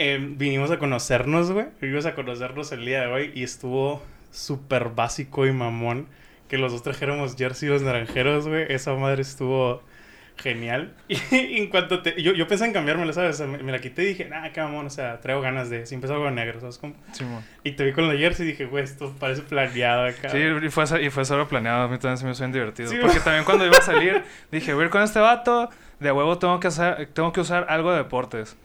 Eh, vinimos a conocernos, güey. Vinimos a conocernos el día de hoy y estuvo súper básico y mamón que los dos trajéramos jersey los naranjeros, güey. Esa madre estuvo genial. Y en cuanto te... Yo, yo pensé en cambiármela, ¿sabes? me, me, la quité y dije, ah, qué mamón, o sea, traigo ganas de... Si empezó algo negro, ¿sabes cómo? Sí, y te vi con la jersey y dije, güey, esto parece planeado acá. Sí, y fue, y fue solo planeado. A mí también se me hizo bien divertido. Sí, Porque también cuando iba a salir, dije, voy a ir con este vato, de huevo tengo que, hacer, tengo que usar algo de deportes.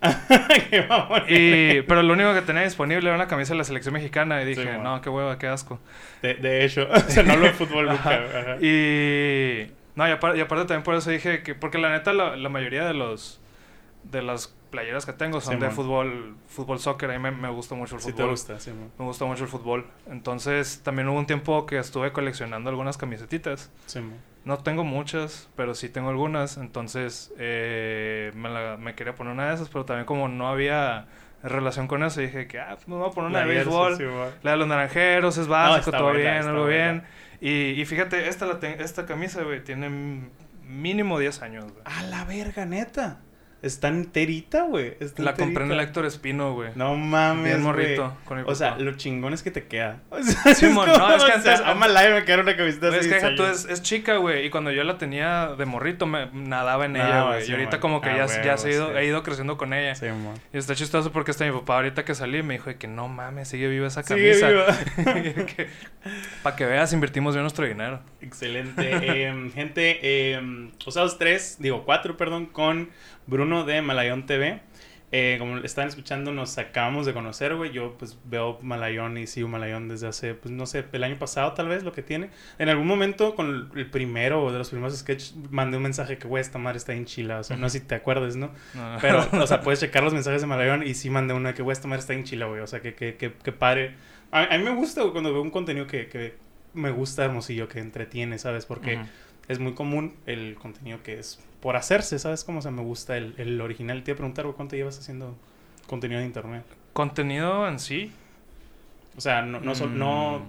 qué. Y, pero lo único que tenía disponible era una camisa de la selección mexicana y dije, no, qué hueva, qué asco. De, de hecho, o sea, no lo de fútbol nunca. Ajá. Y no, y aparte, también por eso dije que, porque la neta la, la mayoría de los, de las playeras que tengo son de fútbol, fútbol soccer, a mí me, me gusta mucho el fútbol. Sí te gusta, sí, Me gusta mucho el fútbol. Entonces, también hubo un tiempo que estuve coleccionando algunas camisetitas. Sí, no tengo muchas, pero sí tengo algunas. Entonces, eh, me, la, me quería poner una de esas, pero también como no había relación con eso, dije que, ah, me voy a poner una de béisbol. la de los naranjeros es básico, todo bien, algo bien. Y, y, fíjate, esta, la esta camisa, güey, tiene mínimo 10 años, güey. A la verga, neta. Está enterita, güey. La compré en el Héctor Espino, güey. No mames. Bien morrito. o sea, lo chingón es que te queda. O sea, Simón, no, es que antes. Ama live me quedaron una camiseta así. Es que tú es, es chica, güey. Y cuando yo la tenía de morrito, me nadaba en ella, güey. y ahorita, como que ah, ya, ya se ido, he ido creciendo con ella. Sí, y está chistoso porque hasta mi papá, ahorita que salí, me dijo que no mames, sigue viva esa camisa. Sigue viva. Para que veas, invertimos bien nuestro dinero. Excelente. eh, gente, eh, usados tres, digo cuatro, perdón, con Bruno de Malayón TV. Eh, como están escuchando, nos acabamos de conocer, güey. Yo, pues, veo Malayón y sigo Malayón desde hace, pues, no sé, el año pasado, tal vez, lo que tiene. En algún momento, con el primero de los primeros sketches, mandé un mensaje que, güey, esta madre está en chila. O sea, no sé si te acuerdas, ¿no? Pero, o sea, puedes checar los mensajes de Malayón y sí mandé uno que, güey, esta madre está en chila, güey. O sea, que, que, que, que pare. A, a, mí me gusta cuando veo un contenido que, que me gusta hermosillo, que entretiene, ¿sabes? Porque es muy común el contenido que es por hacerse, ¿sabes cómo? se me gusta el, el original. Te iba a preguntar, ¿cuánto llevas haciendo contenido de internet? ¿Contenido en sí? O sea, no, no, no mm.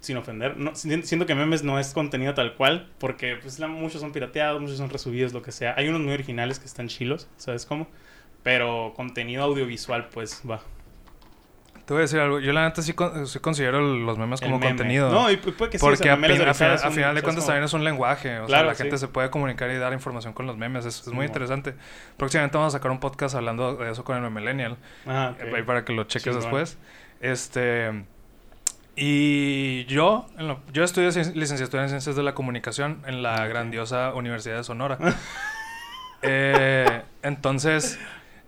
sin ofender, no, siento que memes no es contenido tal cual, porque pues muchos son pirateados, muchos son resubidos, lo que sea. Hay unos muy originales que están chilos, ¿sabes cómo? Pero contenido audiovisual, pues va. Te voy a decir algo. Yo la neta sí, considero los memes como contenido. No, y puede que sí. Porque a, final de cuentas también es un lenguaje. O sea, la gente se puede comunicar y dar información con los memes. Es, muy interesante. Próximamente vamos a sacar un podcast hablando de eso con el Millennial. Ah, okay. Para que lo cheques después. Este... Y yo, yo estudié licenciatura en Ciencias de la Comunicación en la grandiosa Universidad de Sonora. eh, entonces,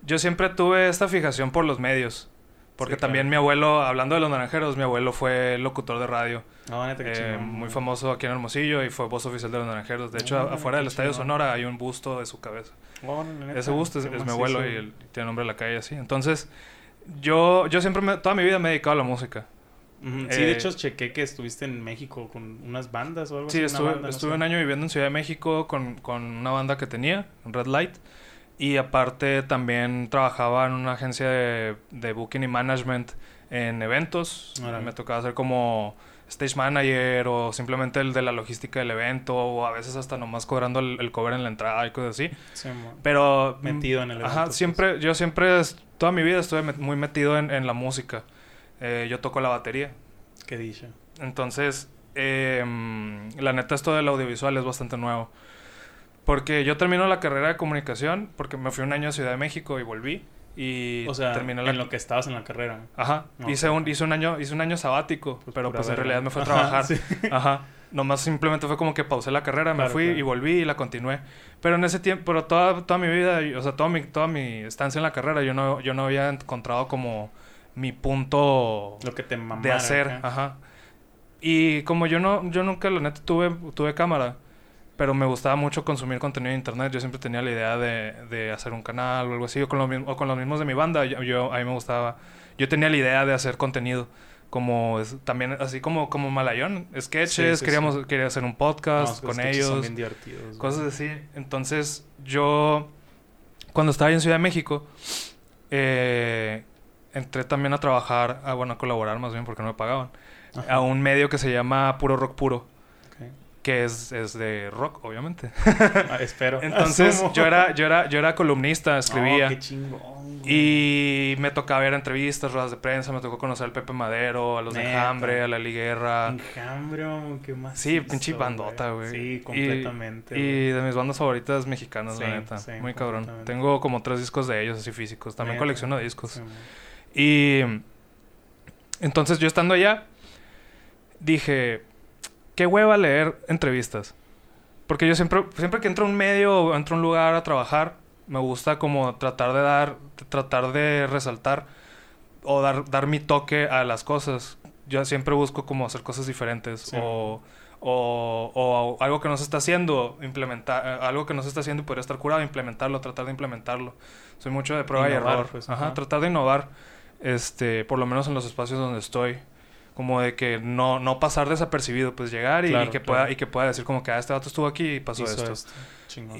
yo siempre tuve esta fijación por los medios. Porque también mi abuelo, hablando de los naranjeros, mi abuelo fue locutor de radio. Ah, eh, muy famoso aquí en Hermosillo y fue voz oficial de los naranjeros. De hecho, afuera del Estadio Sonora hay un busto de su cabeza. Ese busto es, mi abuelo y él, tiene nombre de la calle así. Entonces, yo, yo siempre, toda mi vida me he dedicado a la música. Sí, de eh, hecho, chequé que estuviste en México con unas bandas o algo sí, así. Sí, estuve, estuve un año viviendo en Ciudad de México con, con una banda que tenía, Red Light. Y aparte también trabajaba en una agencia de, de booking y management en eventos. Me tocaba hacer como stage manager o simplemente el de la logística del evento o a veces hasta nomás cobrando el, cover en la entrada y cosas así. Pero... Mm, metido en el evento. Ajá, pues. siempre, yo siempre, toda mi vida estuve muy metido en, en la música. Eh, yo toco la batería. Qué dicha. Entonces, eh, la neta esto del audiovisual es bastante nuevo. Porque yo termino la carrera de comunicación porque me fui un año a Ciudad de México y volví. Y o sea, terminé en lo que estabas en la carrera. Ajá. hice, un, hice un año hice un año sabático, pues pero pues en realidad me fue a trabajar. Ajá. Nomás simplemente fue como que pausé la carrera, me fui y volví y la continué. Pero en ese tiempo, pero toda, toda mi vida, o sea, toda mi, toda mi estancia en la carrera, yo no, yo no había encontrado como mi punto lo que te de hacer. Ajá. Y como yo no, yo nunca, la neta, tuve, tuve cámara pero me gustaba mucho consumir contenido en internet. Yo siempre tenía la idea de, de hacer un canal o algo así, o con, los, o con los mismos de mi banda. Yo, a mí me gustaba, yo tenía la idea de hacer contenido. Como también, así como, como Malayón, sketches, queríamos, quería hacer un podcast con ellos. Son. Cosas así. Entonces, yo, cuando estaba en Ciudad de México, eh, entré también a trabajar, a, bueno, a colaborar más bien porque no me pagaban, a un medio que se llama Puro Rock Puro que es, es de rock, obviamente. Ah, espero. Entonces, Asumo. yo era, yo era, yo era columnista, escribía. Oh, qué chingón. Y me tocaba ver entrevistas, ruedas de prensa, me tocó conocer al Pepe Madero, a los de. Enjambre, a la Liguerra. Enjambre, qué más. Sí, pinche bandota, güey. Sí, completamente. Y de mis bandas favoritas mexicanas, Sí, la neta. sí, Muy cabrón. Tengo como tres discos de ellos así físicos. También Neta. colecciono discos. Sí. Y entonces yo estando allá, dije, qué hueva leer entrevistas. Porque yo siempre, siempre que entro a un medio o entro a un lugar a trabajar, me gusta como tratar de dar, tratar de resaltar o dar, dar mi toque a las cosas. Yo siempre busco como hacer cosas diferentes Sí. o, o, o algo que no se está haciendo, implementar, algo que no se está haciendo y podría estar curado, implementarlo, tratar de implementarlo. Soy mucho de prueba y error. pues, ajá, ajá. tratar de innovar, este, por lo menos en los espacios donde estoy. Como de que no, no pasar desapercibido, pues llegar y, Claro, y que claro. pueda, y que pueda decir como que ah, este vato estuvo aquí y pasó Hizo esto.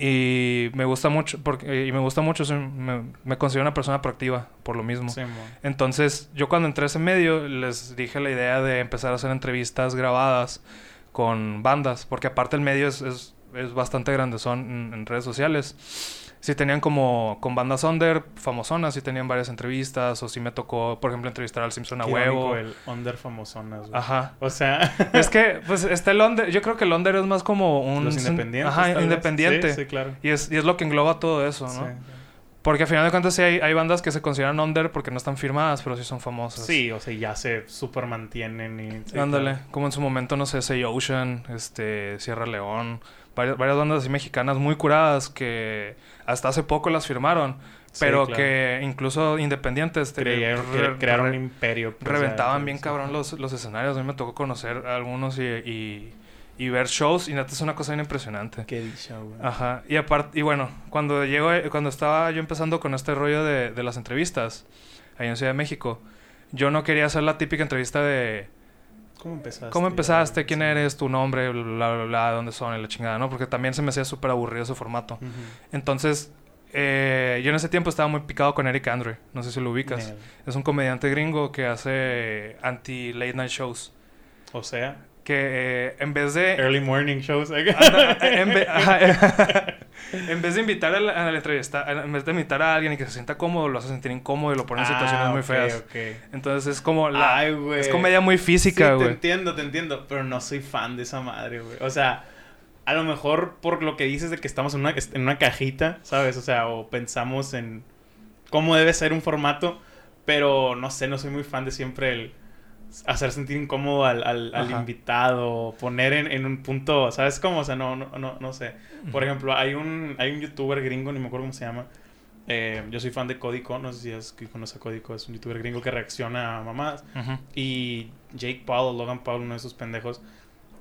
Y me gusta mucho, porque, y me gusta mucho, soy- me, me considero una persona proactiva por lo mismo. Sí. Entonces, yo cuando entré a ese medio, les dije la idea de empezar a hacer entrevistas grabadas con bandas, porque aparte el medio es, es, es bastante grande, son en, en redes sociales. Sí tenían como con bandas under, famosonas, sí tenían varias entrevistas, o sí me tocó, por ejemplo, entrevistar al Simpson a Qué huevo. el under famosonas, güey. Ajá. O sea, Es que, pues, está el under, yo creo que el under es más como un... los independientes. Ajá, independiente. Sí, sí, claro. Y es, y es lo que engloba todo eso, ¿no? Sí. Porque al final de cuentas sí hay, hay bandas que se consideran under porque no están firmadas, pero sí son famosas. Sí, o sea, ya se super mantienen y... Ándale, claro. como en su momento, no sé, Say Ocean, este, Sierra León, varias, varias bandas así mexicanas muy curadas que hasta hace poco las firmaron, Sí, pero claro. que incluso independientes te- Creyeron- re- cre- crearon re- un imperio. pues, reventaban bien cabrón los, los escenarios. A mí me tocó conocer a algunos y, y, y ver shows y neta es una cosa bien impresionante. Qué dicha, güey. Ajá, y aparte, y bueno, cuando llegó, cuando estaba yo empezando con este rollo de, de las entrevistas, ahí en Ciudad de México, yo no quería hacer la típica entrevista de ¿Cómo empezaste? cómo empezaste, quién eres, tu nombre, bla, bla, bla, dónde son y la chingada, ¿no? Porque también se me hacía súper aburrido ese formato. Entonces, eh, yo en ese tiempo estaba muy picado con Eric Andre, no sé si lo ubicas. Es un comediante gringo que hace anti-late night shows. O sea, Que eh, en vez de... early morning shows. ¿eh? Anda, en, ve- ajá, en vez de invitar a la, a la entrevista, en vez de invitar a alguien y que se sienta cómodo, lo hace sentir incómodo y lo pone en situaciones Ah, muy ok, feas. ok. Entonces es como la, Ay, güey. es comedia muy física, Sí, te güey. entiendo, te entiendo. Pero no soy fan de esa madre, güey. O sea, a lo mejor por lo que dices de que estamos en una, en una cajita, ¿sabes? O sea, o pensamos en cómo debe ser un formato. Pero no sé, no soy muy fan de siempre el hacer sentir incómodo al, al, invitado, poner en, en un punto, ¿sabes cómo? O sea, no, no, no, no sé. Por ejemplo, hay un, hay un youtuber gringo, ni me acuerdo cómo se llama. Eh, yo soy fan de Códico, no sé si es que conoce a Códico, es un youtuber gringo que reacciona a mamadas. Ujú. Y Jake Paul, Logan Paul, uno de esos pendejos,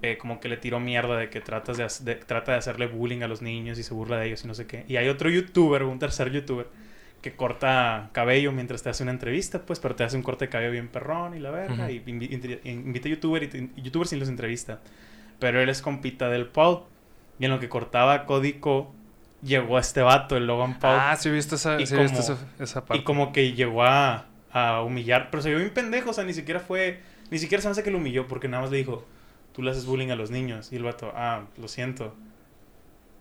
eh, como que le tiró mierda de que tratas de, de- trata de hacerle bullying a los niños y se burla de ellos y no sé qué. Y hay otro youtuber, un tercer youtuber, que corta cabello mientras te hace una entrevista, pues, pero te hace un corte de cabello bien perrón y la verga. Ujú. Y invi- invi- invita a youtuber y, y youtubers y los entrevista. Pero él es compita del Paul. Y en lo que cortaba código, llegó este vato, el Logan Paul. Ah, sí he visto esa, Y sí he visto como- esa, esa parte. Y como que llegó a, a humillar, pero se vio bien pendejo, o sea, ni siquiera fue, ni siquiera se me hace que lo humilló, porque nada más le dijo, tú le haces bullying a los niños. Y el vato, ah, lo siento.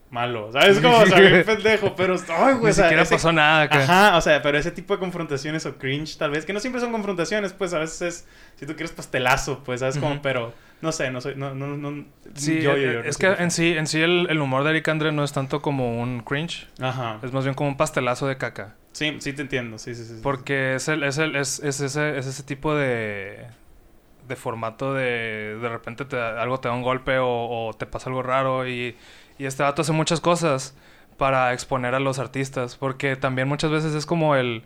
Malo, ¿sabes cómo? O sea, bien pendejo, pero, ay, güey, Ni o sea, siquiera ese- pasó nada acá. Ajá, o sea, pero ese tipo de confrontaciones o cringe, tal vez, que no siempre son confrontaciones, pues a veces es, si tú quieres pastelazo, pues, ¿sabes? Ujú. Pero, no sé, no soy, no, no, no, Sí, yo, yo, eh, yo, es que en sí, en sí el, el humor de Eric Andre no es tanto como un cringe, Ajá, es más bien como un pastelazo de caca. sí, sí te entiendo, sí, sí, sí. sí. Porque es, el, es, el, es, es ese, es ese tipo de, de formato de de repente te, algo te da un golpe o, o te pasa algo raro y, y este vato hace muchas cosas para exponer a los artistas. Porque también muchas veces es como el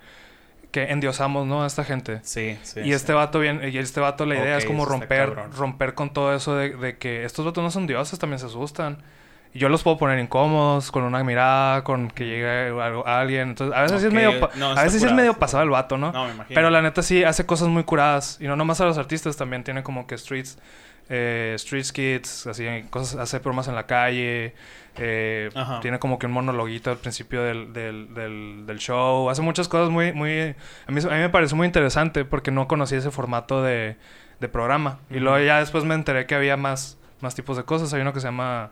que endiosamos, ¿no? A esta gente. Sí, sí. y sí. este vato bien, y este vato la idea es como romper, romper con todo eso de, de que estos vatos no son dioses, también se asustan. Y yo los puedo poner incómodos con una mirada, con que llegue algo- alguien. Entonces, a veces sí es medio, no, a veces sí es medio pasado el vato, ¿no? No, me imagino. Pero la neta sí hace cosas muy curadas. Y no nomás a los artistas, también tiene como que streets, eh, street skits, así, cosas, hace bromas en la calle. eh, tiene como que un monologuito al principio del, del, del, del show. Hace muchas cosas muy, muy... A mí, a mí me pareció muy interesante porque no conocía ese formato de, de programa. Y luego ya después me enteré que había más más tipos de cosas. Hay uno que se llama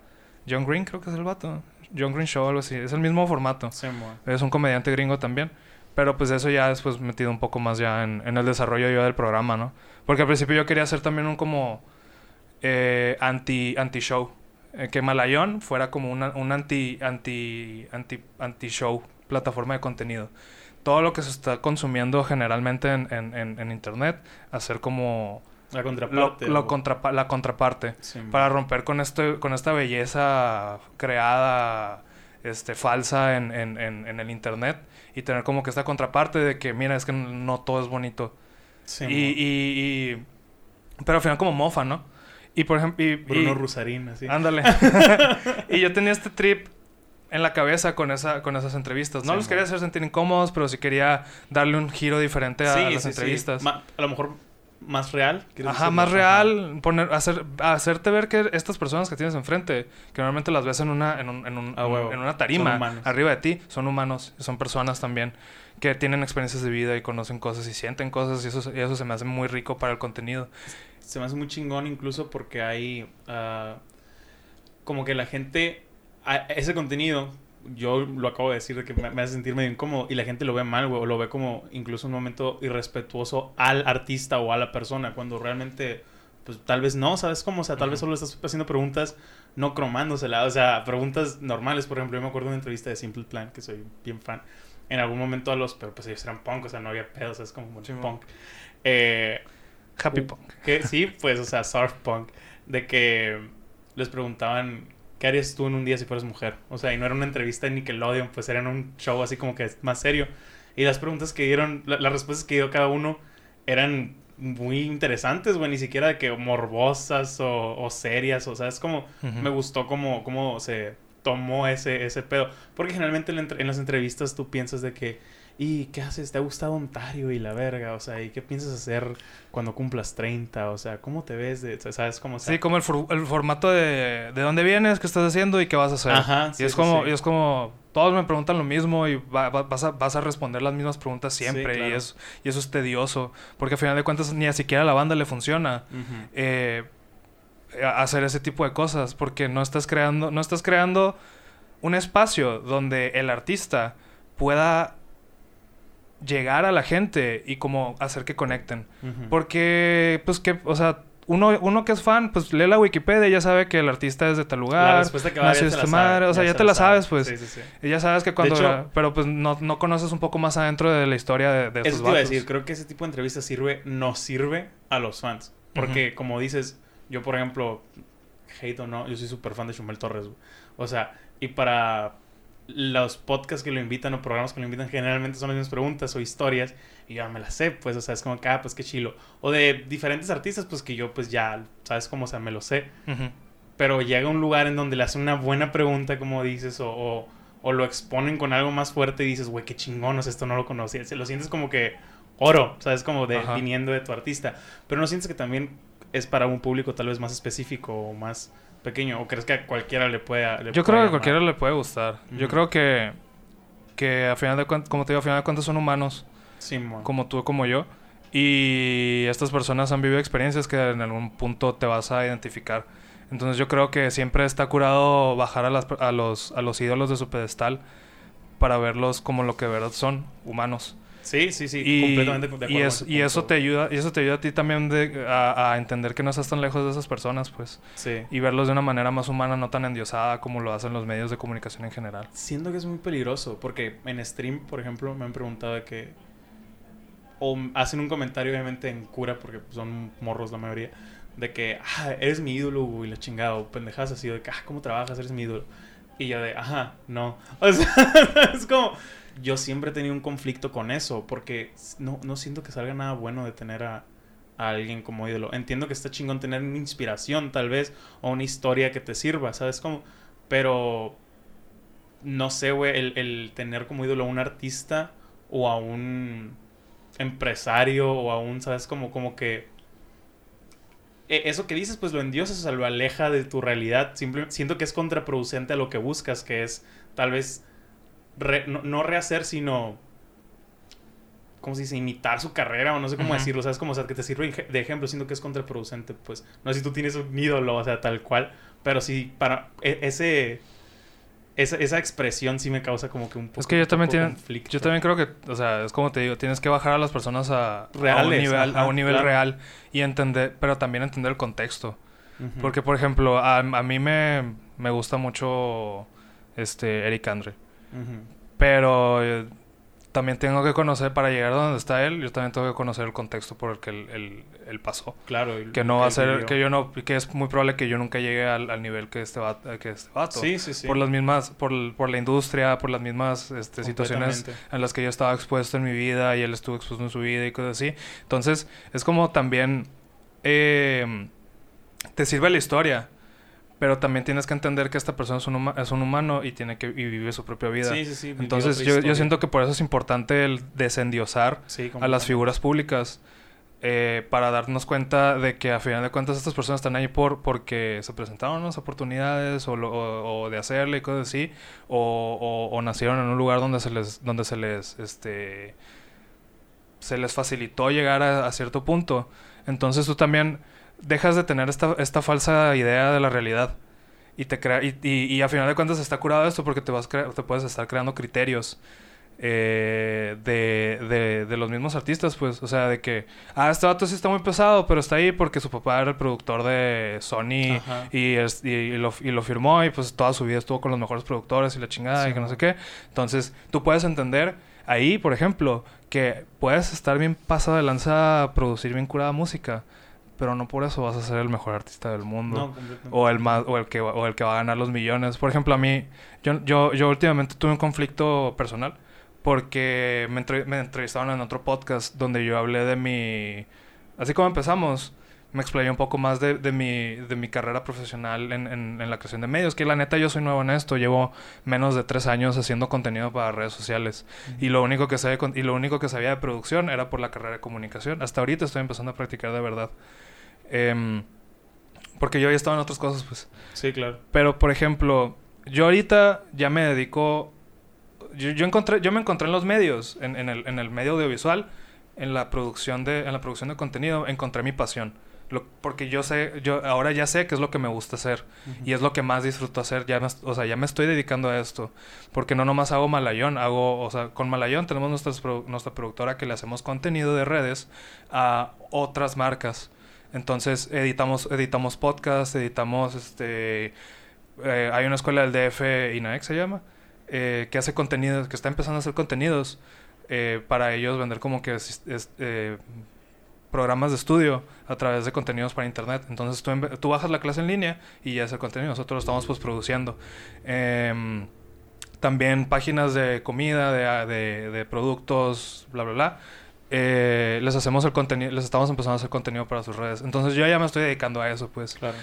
John Green, creo que es el vato. John Green Show, algo así. Es el mismo formato. Sí. Es un comediante gringo también. Pero pues eso ya después metido un poco más ya en, en el desarrollo yo del programa, ¿no? Porque al principio yo quería hacer también un como eh, anti, anti-show. Eh, que Malayón fuera como una, un anti, anti, anti, anti-show, plataforma de contenido. Todo lo que se está consumiendo generalmente en, en, en, en internet, hacer como La contraparte. lo o- contrapa- la contraparte Sí, para romper con este con esta belleza creada este falsa en, en, en, en el internet y tener como que esta contraparte de que mira es que no todo es bonito Sí, y, mo. y, y- pero al final como mofa no y por ejemplo y, Bruno y- Rusarín, así. ándale y yo tenía este trip en la cabeza con esa con esas entrevistas no Sí, los quería hacer sentir incómodos pero sí quería darle un giro diferente a, Sí, las sí, entrevistas a lo mejor más real. ¿quieres Ajá, más Ajá. real, poner, hacer, hacerte ver que estas personas que tienes enfrente, que normalmente las ves en una, en un- en un- en una tarima, arriba de ti, son humanos, son personas también, que tienen experiencias de vida y conocen cosas y sienten cosas y eso, y eso se me hace muy rico para el contenido. Se me hace muy chingón incluso porque hay ah, como que la gente ese contenido yo lo acabo de decir de que me, me hace sentir medio incómodo y la gente lo ve mal, güey, o lo ve como incluso un momento irrespetuoso al artista o a la persona cuando realmente pues tal vez no, ¿sabes cómo? O sea, tal vez solo estás haciendo preguntas no cromándosela, o sea, preguntas normales, por ejemplo, yo me acuerdo de una entrevista de Simple Plan que soy bien fan. En algún momento a los, pero pues ellos eran punk, o sea, no había pedos, es como bueno, Sí, punk. Eh, Happy Punk. que sí, pues, o sea, surf punk, de que les preguntaban, ¿qué harías tú en un día si fueras mujer? O sea, y no era una entrevista en Nickelodeon, pues era en un show así como que más serio. Y las preguntas que dieron, la- las respuestas que dio cada uno eran muy interesantes, güey, ni siquiera de que morbosas o, o serias, o sea, es como, me gustó cómo, cómo se tomó ese, ese pedo. Porque generalmente en, en las entrevistas tú piensas de que, ¿y qué haces? ¿Te ha gustado Ontario y la verga? O sea, ¿y qué piensas hacer cuando cumplas 30? O sea, ¿cómo te ves? De, ¿Sabes cómo? Sí, como el, for- el formato de, de dónde vienes, qué estás haciendo y qué vas a hacer. Ajá, y es sí, como, sí. y es como, todos me preguntan lo mismo y va- va- vas, a, vas a responder las mismas preguntas Sí, siempre. claro. y, es, y eso es tedioso, porque al final de cuentas ni a siquiera a la banda le funciona. Eh, a- hacer ese tipo de cosas porque no estás creando no estás creando un espacio donde el artista pueda llegar a la gente y como hacer que conecten porque pues que o sea uno, uno que es fan, pues lee la Wikipedia y ya sabe que el artista es de tal La lugar. respuesta que va a dar nació ya te esta la sabe, madre, o sea, ya, se te la sabes, pues. Sí, sí, sí. Y ya sabes que cuando... hecho- pero pues no, no conoces un poco más adentro de la historia de, de estos Eso te iba a decir, creo que ese tipo de entrevistas sirve, nos sirve a los fans. Porque, como dices, yo, por ejemplo, hate o no, yo soy súper fan de Chumel Torres. güey. O sea, y para los podcasts que lo invitan o programas que lo invitan, generalmente son las mismas preguntas o historias. Y yo ya me las sé, pues, o sea, es como que, ah, pues qué chilo. O de diferentes artistas, pues que yo, pues ya, ¿sabes cómo? O sea, me lo sé. Pero llega un lugar en donde le hacen una buena pregunta, como dices, o, o, o lo exponen con algo más fuerte y dices, güey, qué sea, esto no lo conocía. Se lo sientes como que oro, ¿sabes? Como de Ajá. viniendo de tu artista. Pero no sientes que también es para un público tal vez más específico o más pequeño, o crees que a cualquiera le pueda. le Yo pueda creo que a cualquiera le puede gustar. Yo creo que, que a final de cuentas, como te digo, a final de cuentas son humanos, Sí, como tú, como yo. Y estas personas han vivido experiencias que en algún punto te vas a identificar. Entonces yo creo que siempre está curado bajar a, las, a, los, a los ídolos de su pedestal para verlos como lo que de verdad son, humanos. Sí, sí, sí, y, completamente de acuerdo. y, es- y eso te ayuda y eso te ayuda a ti también de, a, a entender que no estás tan lejos de esas personas pues Sí. y verlos de una manera más humana no tan endiosada como lo hacen los medios de comunicación en general Siento que es muy peligroso, porque en stream, por ejemplo, me han preguntado de que... O hacen un comentario, obviamente, en cura, porque son morros la mayoría, de que, ah, eres mi ídolo, güey, la chingada, o pendejadas así, de que, ah, ¿cómo trabajas? Eres mi ídolo. Y yo de, ajá, no. O sea, es como... Yo siempre he tenido un conflicto con eso, porque no, no siento que salga nada bueno de tener a, a alguien como ídolo. Entiendo que está chingón tener una inspiración, tal vez, o una historia que te sirva, ¿sabes? Como... Pero no sé, güey, el, el tener como ídolo a un artista o a un empresario o a un, ¿sabes? Como, como que... e- Eso que dices, pues lo endiosas, o sea, lo aleja de tu realidad. Siento que es contraproducente a lo que buscas, que es tal vez re- no, no rehacer, sino ¿cómo se dice? Imitar su carrera o no sé cómo Ujú. decirlo, ¿sabes? Como, o sea, que te sirve de ejemplo, siento que es contraproducente, pues. No sé si tú tienes un ídolo, o sea, tal cual, pero sí, para e- ese... Esa, esa expresión sí me causa como que un poco, Es que yo también, tiene- conflicto. yo también creo que, o sea, es como te digo, tienes que bajar a las personas a, a un Reales, nivel, ajá, a un nivel claro. real y entender, pero también entender el contexto. Porque, por ejemplo, a, a mí me, me gusta mucho este Eric Andre. Pero eh, también tengo que conocer, para llegar a donde está él, yo también tengo que conocer el contexto por el que él, él- él pasó. Claro. el- Que no va a ser, que yo no, que es muy probable que yo nunca llegue al, al nivel que este vato. Que este vato. Sí, sí, sí. Por las mismas, por, por la industria, por las mismas este, situaciones en las que yo estaba expuesto en mi vida y él estuvo expuesto en su vida y cosas así. Entonces, es como también eh, te sirve la historia, pero también tienes que entender que esta persona es un, huma- es un humano y tiene que y vive su propia vida. Sí, sí, sí. Entonces, yo, yo siento que por eso es importante el desendiosar Sí, a las figuras públicas eh, para darnos cuenta de que a final de cuentas estas personas están ahí por porque se presentaron las oportunidades o, lo- o- o de hacerle y cosas así o, o- o nacieron en un lugar donde se les donde se les este se les facilitó llegar a, a cierto punto entonces tú también dejas de tener esta, esta falsa idea de la realidad. Y te crea y, y, y a final de cuentas está curado esto porque te vas te puedes estar creando criterios eh, de, de, de los mismos artistas, pues, o sea, de que, ah, este vato sí está muy pesado, pero está ahí porque su papá era el productor de Sony y, es- y, lo, y lo firmó y pues toda su vida estuvo con los mejores productores y la chingada Sí, y que no sé qué. Entonces, tú puedes entender ahí, por ejemplo, que puedes estar bien pasado de lanza a producir bien curada música, pero no por eso vas a ser el mejor artista del mundo No, o el más o el que va- o el que va a ganar los millones. Por ejemplo, a mí yo yo yo últimamente tuve un conflicto personal porque me, entre- me entrevistaron en otro podcast donde yo hablé de mi así como empezamos me explayé un poco más de, de mi, de mi carrera profesional en, en, en la creación de medios. Que la neta yo soy nuevo en esto. Llevo menos de tres años haciendo contenido para redes sociales. Y lo único que sabía, y lo único que sabía de producción era por la carrera de comunicación. Hasta ahorita estoy empezando a practicar de verdad. Em, porque yo ya estaba en otras cosas, pues. Sí, claro. Pero, por ejemplo, yo ahorita ya me dedico... Yo, yo encontré, yo me encontré en los medios, en, en el, en el medio audiovisual, en la producción de, en la producción de contenido, encontré mi pasión. Lo- porque yo sé, yo ahora ya sé qué es lo que me gusta hacer. Y es lo que más disfruto hacer. Ya me, o sea, ya me estoy dedicando a esto. Porque no nomás hago Malayón, hago, o sea, con Malayón tenemos nuestras nuestra productora que le hacemos contenido de redes a otras marcas. Entonces editamos, editamos podcasts, editamos este eh, hay una escuela del DF, INAEX se llama, eh, que hace contenidos, que está empezando a hacer contenidos eh, para ellos vender como que es- eh, programas de estudio a través de contenidos para internet. Entonces tú, tú bajas la clase en línea y ya es el contenido. Nosotros lo estamos pues produciendo. Em, también páginas de comida, de- de productos, bla, bla, bla. Eh, les hacemos el contenido, les estamos empezando a hacer contenido para sus redes. Entonces yo ya me estoy dedicando a eso, pues. Claro.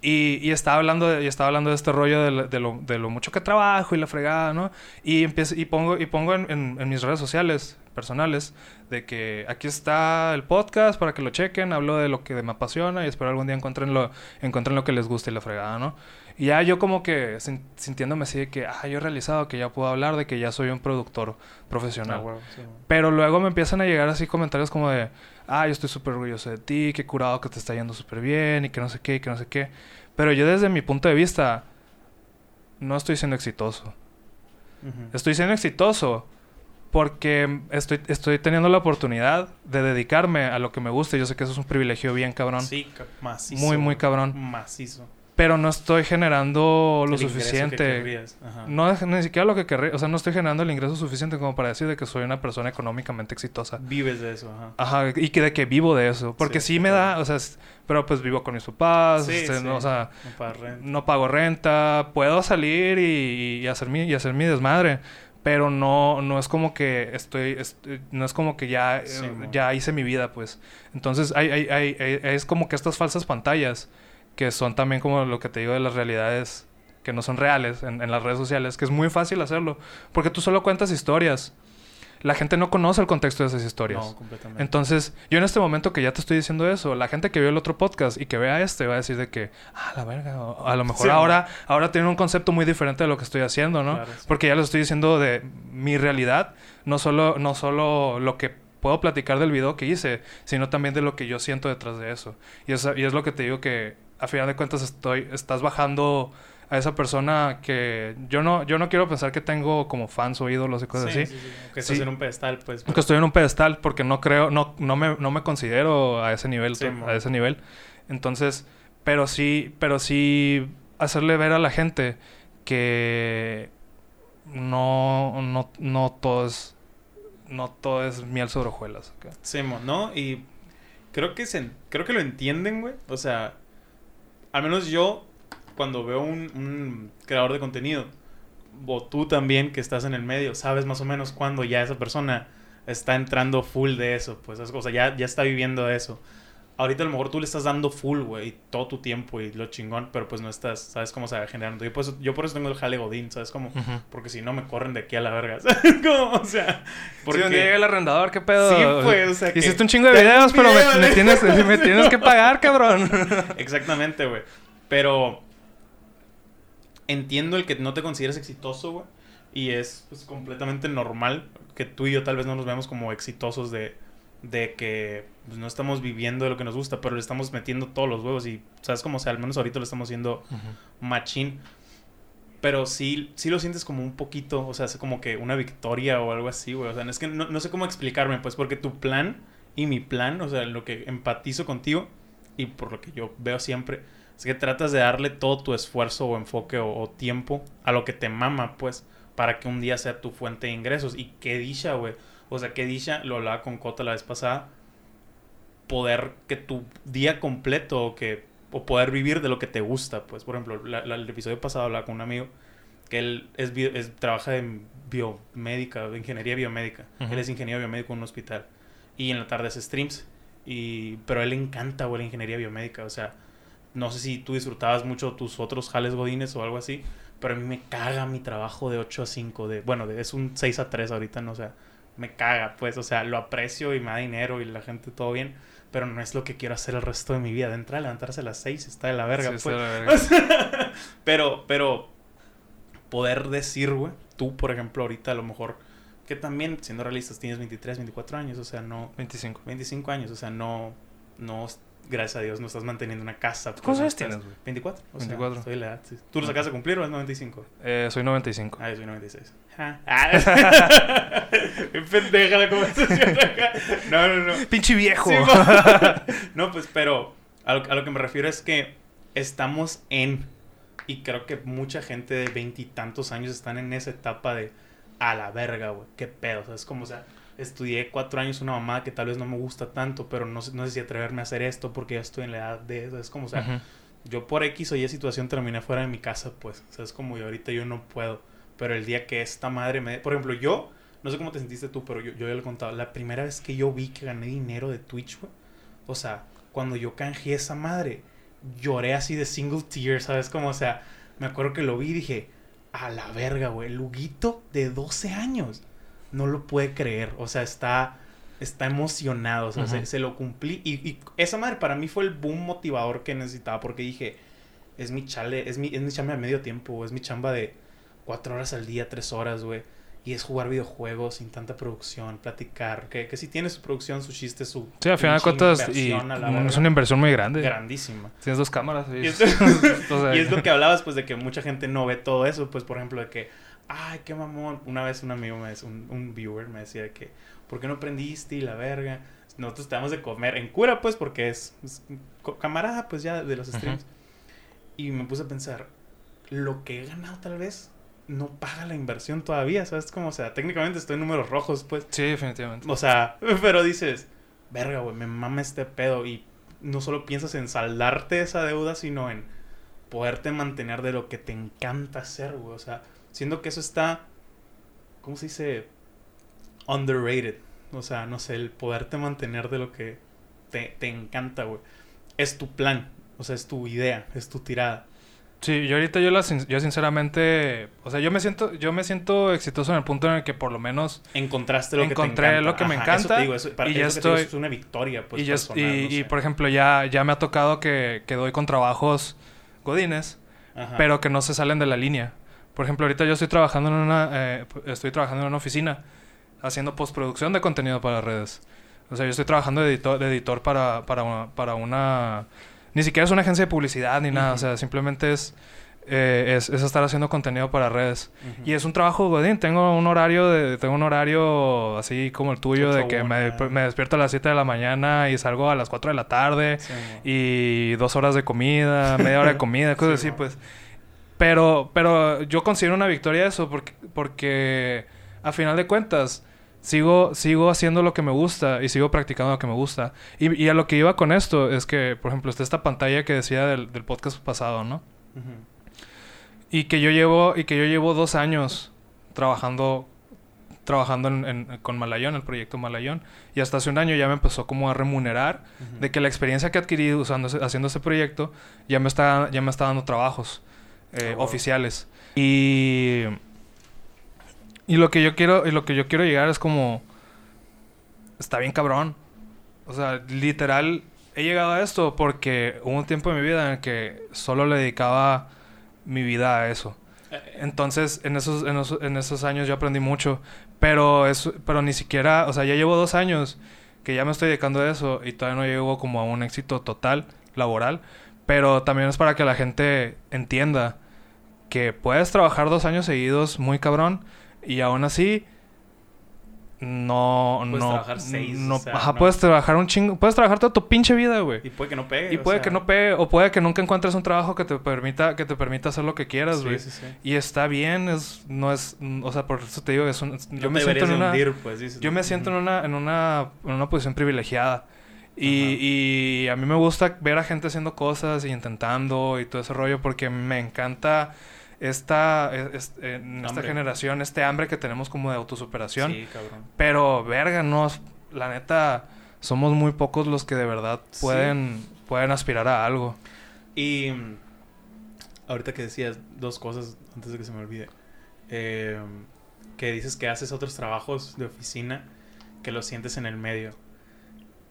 Y, y estaba hablando de, y estaba hablando de este rollo de, de lo, de lo mucho que trabajo y la fregada, ¿no? Y empiezo, y pongo, y pongo en, en- en mis redes sociales personales de que aquí está el podcast para que lo chequen, hablo de lo que me apasiona y espero algún día encuentren lo, encuentren lo que les guste y la fregada, ¿no? Y ya yo como que sin- sintiéndome así de que, ah, yo he realizado, que ya puedo hablar de que ya soy un productor profesional. Ah, sí. Pero luego me empiezan a llegar así comentarios como de, ah, yo estoy súper orgulloso de ti, qué curado que te está yendo súper bien y que no sé qué, y que no sé qué. Pero yo desde mi punto de vista no estoy siendo exitoso. Estoy siendo exitoso porque estoy, estoy teniendo la oportunidad de dedicarme a lo que me gusta. Yo sé que eso es un privilegio bien cabrón. Sí, macizo. muy, muy cabrón. Macizo. Pero no estoy generando lo El suficiente. Ajá. No ni siquiera lo que querría. O sea, no estoy generando el ingreso suficiente como para decir de que soy una persona económicamente exitosa. Vives de eso, ajá. Ajá, y que de que vivo de eso. Porque sí, Sí, me claro. da, o sea, pero pues vivo con mis papás, Sí, este, sí. no, o sea, No pagas renta. no pago renta, puedo salir y, y hacer mi, y hacer mi desmadre. Pero no, no es como que estoy, est- no es como que ya, eh, ya hice mi vida, pues. Entonces, hay, hay, hay, hay- es como que estas falsas pantallas, que son también como lo que te digo de las realidades que no son reales en, en las redes sociales, que es muy fácil hacerlo, porque tú solo cuentas historias. La gente no conoce el contexto de esas historias. No, completamente. Entonces, yo en este momento que ya te estoy diciendo eso, la gente que vio el otro podcast y que vea este va a decir de que, ah, la verga, a lo mejor Sí, ahora, ahora tienen un concepto muy diferente de lo que estoy haciendo, ¿no? Claro, sí. Porque ya les estoy diciendo de mi realidad, no solo, no solo lo que puedo platicar del video que hice, sino también de lo que yo siento detrás de eso. Y es, y es lo que te digo que a final de cuentas estoy, estás bajando a esa persona que yo no, yo no quiero pensar que tengo como fans o ídolos y cosas Sí, así. sí, sí. Que estás en un pedestal, pues. Que estoy en un pedestal porque no creo, no, no me, no me considero a ese nivel, a ese nivel. Entonces, pero sí, pero sí hacerle ver a la gente que no, no, no todo es, no todo es miel sobre hojuelas. ¿ok? Sí, ¿no? Y creo que se, creo que lo entienden, güey. O sea, al menos yo, cuando veo un, un creador de contenido, o tú también que estás en el medio, sabes más o menos cuándo ya esa persona está entrando full de eso, pues, es- o sea, ya, ya está viviendo eso. Ahorita a lo mejor tú le estás dando full, güey, todo tu tiempo y lo chingón, pero pues no estás, sabes cómo se va generando. Yo por eso, yo por eso tengo el jale godín, ¿sabes cómo? Porque si no me corren de aquí a la verga, ¿sabes cómo? O sea, Porque un día llega el arrendador, ¿qué pedo? Sí, pues, o sea, que- Hiciste un chingo de un videos, pero video, me, me tienes, me tienes que pagar, cabrón. Exactamente, güey. Pero entiendo el que no te consideres exitoso, güey. Y es pues, completamente normal que tú y yo tal vez no nos veamos como exitosos de, de que pues, no estamos viviendo de lo que nos gusta, pero le estamos metiendo todos los huevos y, ¿sabes cómo? O sea, al menos ahorita lo estamos haciendo machín. Pero sí, sí lo sientes como un poquito, o sea, es como que una victoria o algo así, güey. O sea, es que no, no sé cómo explicarme, pues, porque tu plan y mi plan, o sea, lo que empatizo contigo y por lo que yo veo siempre, es que tratas de darle todo tu esfuerzo o enfoque o, o tiempo a lo que te mama, pues, para que un día sea tu fuente de ingresos. Y qué dicha, güey. O sea, qué dicha, lo hablaba con Cota la vez pasada, poder que tu día completo o que o poder vivir de lo que te gusta, pues, por ejemplo, la- la- el episodio pasado hablaba con un amigo que él es, es- trabaja en biomédica, de ingeniería biomédica. Ujú. Él es ingeniero biomédico en un hospital y en la tarde hace streams. Y, pero a él le encanta, güey, la ingeniería biomédica. O sea, no sé si tú disfrutabas mucho tus otros jales godines o algo así, pero a mí me caga mi trabajo de 8 a 5. De, bueno, de- es un 6 a 3 ahorita, no o sea, me caga, pues, o sea, lo aprecio y me da dinero y la gente todo bien, pero no es lo que quiero hacer el resto de mi vida. De entrar, levantarse a las 6 está de la verga, Sí, está pues. de la verga. O sea, pero, pero, poder decir, güey, tú, por ejemplo, ahorita a lo mejor, que también, siendo realistas, tienes 23, 24 años, o sea, no, 25. 25 años, o sea, no, no, gracias a Dios, no estás manteniendo una casa. ¿Cuántos años tienes, güey? 24. O 24. Sea, soy la edad. ¿Tú los acabas de cumplir o es 95? Eh, soy 95. Ah, yo soy 96. Ja. Ah. Qué pendeja la conversación acá. No, no, no. ¡Pinche viejo! Sí, no, pues, pero a lo, a lo que me refiero es que estamos en. Y creo que mucha gente de veintitantos años están en esa etapa de. A la verga, güey. Qué pedo. O sea, es como, o sea, estudié cuatro años una mamá que tal vez no me gusta tanto, pero no, sé- no sé si atreverme a hacer esto porque ya estoy en la edad de eso. Es como, o sea, yo por X o Y situación terminé fuera de mi casa, pues. O sea, es como, y ahorita yo no puedo. Pero el día que esta madre me... Por ejemplo, yo... No sé cómo te sentiste tú, pero yo, yo ya lo he contado. La primera vez que yo vi que gané dinero de Twitch, güey. O sea, cuando yo canjeé esa madre, lloré así de single tear, ¿sabes? Como, o sea, me acuerdo que lo vi y dije, a la verga, güey. El Huguito de 12 años. No lo puede creer. O sea, está... Está emocionado, o sea, se, se lo cumplí. Y, y esa madre para mí fue el boom motivador que necesitaba, porque dije, es mi chale, es mi, es mi chamba de medio tiempo, es mi chamba de cuatro horas al día, tres horas, güey. Y es jugar videojuegos sin tanta producción, platicar. Que, que si tiene su producción, su chiste, su. Sí, al final de cuentas, y es una inversión muy grande. grandísima. Tienes dos cámaras. Y, Y es, o sea, y es lo que hablabas, pues, de que mucha gente no ve todo eso. Pues, por ejemplo, de que, ay, qué mamón. Una vez un amigo, me decía, un, un viewer, me decía de que, ¿por qué no aprendiste y la verga? Nosotros te damos de comer en cura, pues, porque es, camarada, pues, ya de los streams. Y me puse a pensar, lo que he ganado tal vez no paga la inversión todavía, ¿sabes? Como, o sea, técnicamente estoy en números rojos, pues. Sí, definitivamente. O sea, pero dices, verga, güey, me mama este pedo. Y no solo piensas en saldarte esa deuda, sino en poderte mantener de lo que te encanta hacer, güey. O sea, siendo que eso está, ¿cómo se dice? Underrated. O sea, no sé, el poderte mantener de lo que te, te encanta, güey. Es tu plan, o sea, es tu idea, es tu tirada. Sí, yo ahorita yo, la, yo sinceramente, o sea, yo me siento, yo me siento exitoso en el punto en el que por lo menos Encontraste lo Encontré que te lo que me encanta Eso te digo, eso, para y eso ya que te digo, estoy- es una victoria, pues, y, ya- personal, y, no y, sé. por ejemplo ya, ya me ha tocado que, que doy con trabajos godines, Ajá. pero que no se salen de la línea. Por ejemplo, ahorita yo estoy trabajando en una, eh, estoy trabajando en una oficina haciendo postproducción de contenido para redes. O sea, yo estoy trabajando de editor, de editor para, para, una, para una... Ni siquiera es una agencia de publicidad ni nada. O sea, simplemente es, eh, es, es, estar haciendo contenido para redes. Y es un trabajo, godín. Tengo un horario, de, tengo un horario así como el tuyo, de que me, me, despierto a las 7 de la mañana y salgo a las 4 de la tarde. y dos horas de comida, media hora de comida, cosas así, pues. Pero, pero yo considero una victoria eso porque, porque a final de cuentas sigo, sigo haciendo lo que me gusta y sigo practicando lo que me gusta. Y, y, a lo que iba con esto es que, por ejemplo, está esta pantalla que decía del, del podcast pasado, ¿no? Y que yo llevo, y que yo llevo dos años trabajando trabajando en, con Malayón, el proyecto Malayón, y hasta hace un año ya me empezó como a remunerar de que la experiencia que he adquirido usando, haciendo ese proyecto ya me está, ya me está dando trabajos eh, oh, oficiales. Y y lo que yo quiero, y lo que yo quiero llegar es como. Está bien cabrón. O sea, literal, he llegado a esto porque hubo un tiempo en mi vida en el que solo le dedicaba mi vida a eso. Entonces, en esos, en esos, en esos años yo aprendí mucho. Pero, es, pero ni siquiera, o sea, ya llevo dos años que ya me estoy dedicando a eso y todavía no llego como a un éxito total laboral. Pero también es para que la gente entienda que puedes trabajar dos años seguidos muy cabrón y aún así, no, puedes no, trabajar seis, no, o sea, ajá, puedes trabajar un chingo, puedes trabajar toda tu pinche vida, güey. Y puede que no pegue. Y puede que no pegue, o puede que nunca encuentres un trabajo que te permita, que te permita hacer lo que quieras, güey. Sí, sí, sí. Y está bien, es, no es, o sea, por eso te digo, es un, yo me siento en una, hundir, pues, yo me siento en una, en una, en una posición privilegiada. Y, y a mí me gusta ver a gente haciendo cosas y intentando y todo ese rollo porque me encanta esta, en esta generación, este hambre que tenemos como de autosuperación. Sí, cabrón. Pero, verga, no, la neta, somos muy pocos los que de verdad pueden, pueden aspirar a algo. Y ahorita que decías dos cosas antes de que se me olvide. Eh, que dices que haces otros trabajos de oficina que los sientes en el medio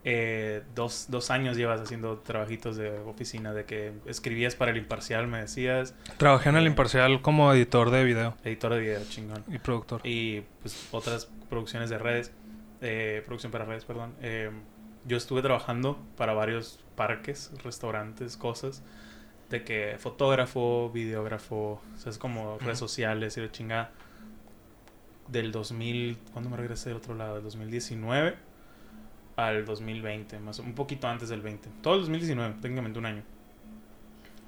eh, dos, dos, años llevas haciendo trabajitos de oficina, de que escribías para el Imparcial, me decías. Trabajé en el eh, Imparcial como editor de video. Editor de video, chingón. Y productor. Y pues otras producciones de redes, eh, producción para redes, perdón. Eh, yo estuve trabajando para varios parques, restaurantes, cosas, de que fotógrafo, videógrafo, o sea, es como redes sociales y de chingada. Del 2000, ¿cuándo me regresé del otro lado? Del 2019 al 2020, más un poquito antes del 20. Todo el 2019, técnicamente un año.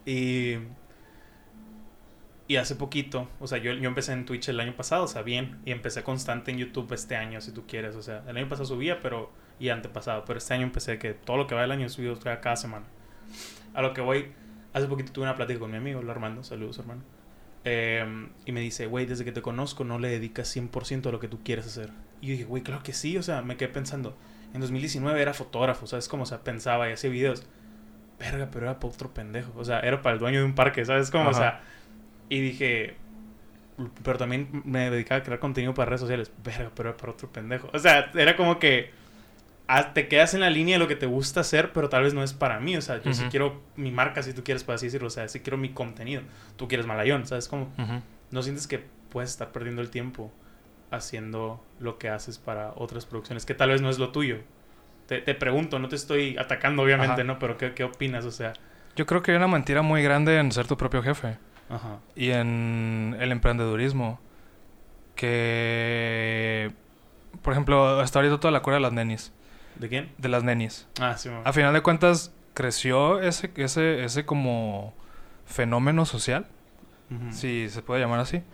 Y y hace poquito, o sea, yo, yo empecé en Twitch el año pasado, o sea, bien, y empecé constante en YouTube este año, si tú quieres, o sea, el año pasado subía, pero, y antepasado, pero este año empecé que todo lo que va del año he subido cada semana. A lo que voy, hace poquito tuve una plática con mi amigo, Armando, saludos hermano, eh, y me dice, güey, desde que te conozco no le dedicas 100% a lo que tú quieres hacer. Y yo dije, güey, claro que sí, o sea, me quedé pensando, en 2019 era fotógrafo, ¿sabes? Como, o sea, pensaba y hacía videos. Verga, pero era para otro pendejo. O sea, era para el dueño de un parque, ¿sabes? Como, o sea. Y dije. Pero también me dedicaba a crear contenido para redes sociales. Verga, pero era para otro pendejo. O sea, era como que. Te quedas en la línea de lo que te gusta hacer, pero tal vez no es para mí. O sea, yo sí quiero mi marca, si tú quieres, para así decirlo. O sea, sí quiero mi contenido. Tú quieres malayón, ¿sabes? Como. No sientes que puedes estar perdiendo el tiempo haciendo lo que haces para otras producciones, que tal vez no es lo tuyo. Te, te pregunto, no te estoy atacando obviamente, ¿no? Pero ¿qué, ¿qué, opinas? O sea... Yo creo que hay una mentira muy grande en ser tu propio jefe. Ajá. Y en el emprendedurismo. Que... Por ejemplo, hasta ahorita toda la cura de las nenis. ¿De quién? De las nenis. Ah, sí. A final de cuentas, creció ese, ese, ese como fenómeno social. Si se puede llamar así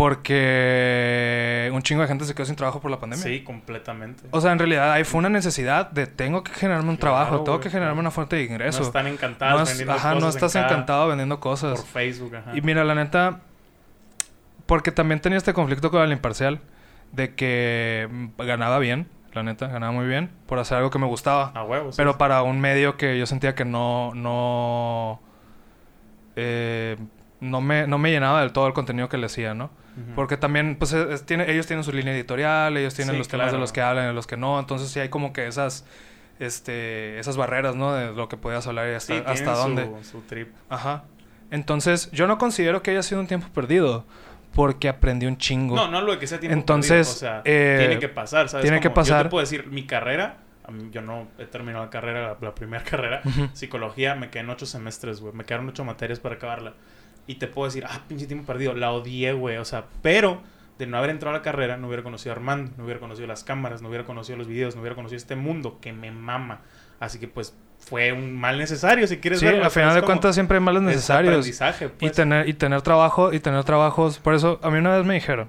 porque un chingo de gente se quedó sin trabajo por la pandemia. Sí, completamente. O sea, en realidad ahí fue una necesidad de tengo que generarme un trabajo, tengo que generarme una fuente de ingreso. No están encantados vendiendo ajá, no estás encantado vendiendo cosas. Por Facebook, ajá. Y mira, la neta, porque también tenía este conflicto con el imparcial de que ganaba bien, la neta, ganaba muy bien por hacer algo que me gustaba. A huevos. Pero para un medio que yo sentía que no, no, eh, no me, no me llenaba del todo el contenido que le hacía, ¿no? Porque también, pues, tiene, ellos tienen su línea editorial, ellos tienen los temas de los que hablan y de los que no. Entonces, sí hay como que esas, este, esas barreras, ¿no? De lo que podías hablar y hasta, hasta dónde. Su, trip. Ajá. Entonces, yo no considero que haya sido un tiempo perdido. porque aprendí un chingo. No, no lo de que sea tiempo Entonces, perdido, o sea, eh, tiene que pasar, ¿sabes? tiene que Yo pasar. te puedo decir, mi carrera, yo no he terminado la carrera, la, la primera carrera, psicología, me quedé en ocho semestres, güey. Me quedaron ocho materias para acabarla. Y te puedo decir, ah, pinche tiempo perdido. La odié, güey. O sea, pero de no haber entrado a la carrera, no hubiera conocido a Armando, no hubiera conocido las cámaras, no hubiera conocido los videos, no hubiera conocido este mundo que me mama. Así que, pues, fue un mal necesario, si quieres Sí, verlo. al final ¿sabes de cuentas siempre hay males Es necesarios. Y pues. tener, y tener trabajo, y tener trabajos. Por eso, a mí una vez me dijeron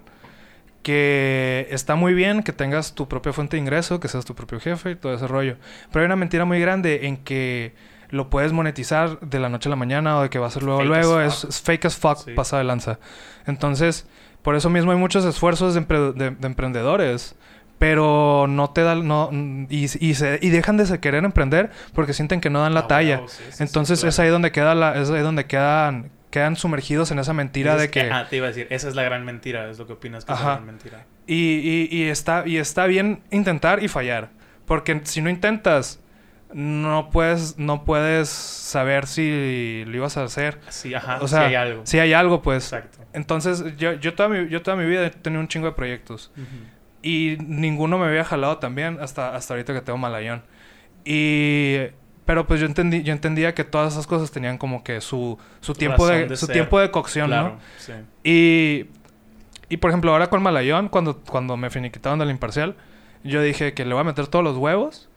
que está muy bien que tengas tu propia fuente de ingreso, que seas tu propio jefe y todo ese rollo. Pero hay una mentira muy grande en que lo puedes monetizar de la noche a la mañana o de que va a ser luego, Fake luego. Es, es fake as fuck, Sí. pasa de lanza. Entonces, por eso mismo hay muchos esfuerzos de, empre- de- de emprendedores. Pero no te dan, no, y, y, se, y dejan de querer emprender porque sienten que no dan la Ah, talla. huevo, sí, sí, sí, Entonces claro. es ahí donde queda la, es ahí donde quedan, quedan sumergidos en esa mentira Dices de que, Ah, te iba a decir, esa es la gran mentira, es lo que opinas que es Ajá. la gran mentira. y, y, y está, y está bien intentar y fallar. Porque si no intentas, no puedes, no puedes saber si lo ibas a hacer. Sí, ajá, o sea, sí hay algo. si hay algo, pues. Exacto. Entonces, yo, yo, toda mi, yo toda mi vida he tenido un chingo de proyectos. Y ninguno me había jalado también hasta, hasta ahorita que tengo Malayón. Y... Pero pues yo entendí, yo entendía que todas esas cosas tenían como que su, su tiempo de, de su ser. tiempo de cocción, Claro, ¿no? sí. Y, y por ejemplo, ahora con Malayón, cuando, cuando me finiquitaron del imparcial, yo dije que le voy a meter todos los huevos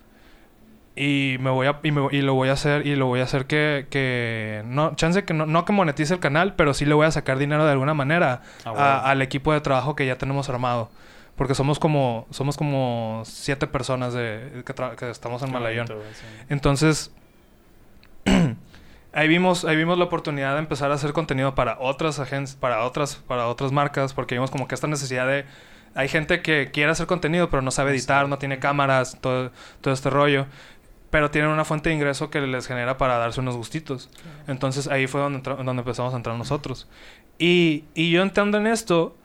y me voy a y, me- y lo voy a hacer y lo voy a hacer que, que no chance que no, no que monetice el canal, pero sí le voy a sacar dinero de alguna manera Ah, a- al equipo de trabajo que ya tenemos armado. Porque somos como somos como siete personas de que, estamos en Qué Malayón. bonito, güey, sí. Entonces, ahí vimos, ahí vimos la oportunidad de empezar a hacer contenido para otras agencias, para otras, para otras marcas, porque vimos como que esta necesidad de hay gente que quiere hacer contenido, pero no sabe editar, no tiene cámaras, todo, todo este rollo. Pero tienen una fuente de ingreso que les genera para darse unos gustitos. Entonces ahí fue donde, entra- donde empezamos a entrar nosotros. Y, y yo entrando en esto,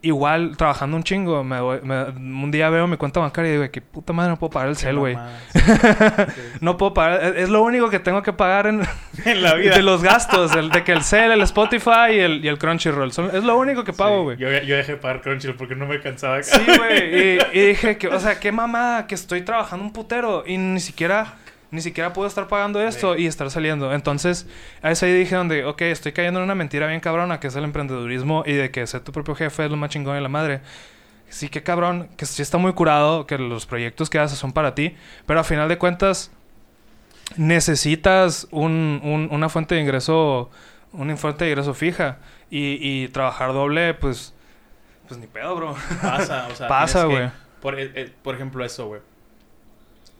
igual trabajando un chingo, me voy- me- un día veo mi cuenta bancaria y digo, que puta madre no puedo pagar el cel, güey. sí. No puedo pagar. Es es lo único que tengo que pagar en, en la vida. de los gastos. El, de que el Cell, el Spotify y el, y el Crunchyroll. Son- es lo único que pago, Sí, güey. Yo, yo dejé de pagar Crunchyroll porque no me alcanzaba. Sí, güey. Y, y dije que, o sea, qué mamada que estoy trabajando un putero y ni siquiera, ni siquiera puedo estar pagando esto y estar saliendo. Entonces, a eso ahí dije donde, ok, estoy cayendo en una mentira bien cabrona que es el emprendedurismo y de que ser tu propio jefe es lo más chingón de la madre. Sí, qué cabrón, que sí está muy curado, que los proyectos que haces son para ti, pero a final de cuentas necesitas un, un- una fuente de ingreso, una fuente de ingreso fija y, y trabajar doble, pues, pues ni pedo, bro. Pasa, o sea. Pasa, que- güey. Por, eh, eh, por ejemplo, eso, güey.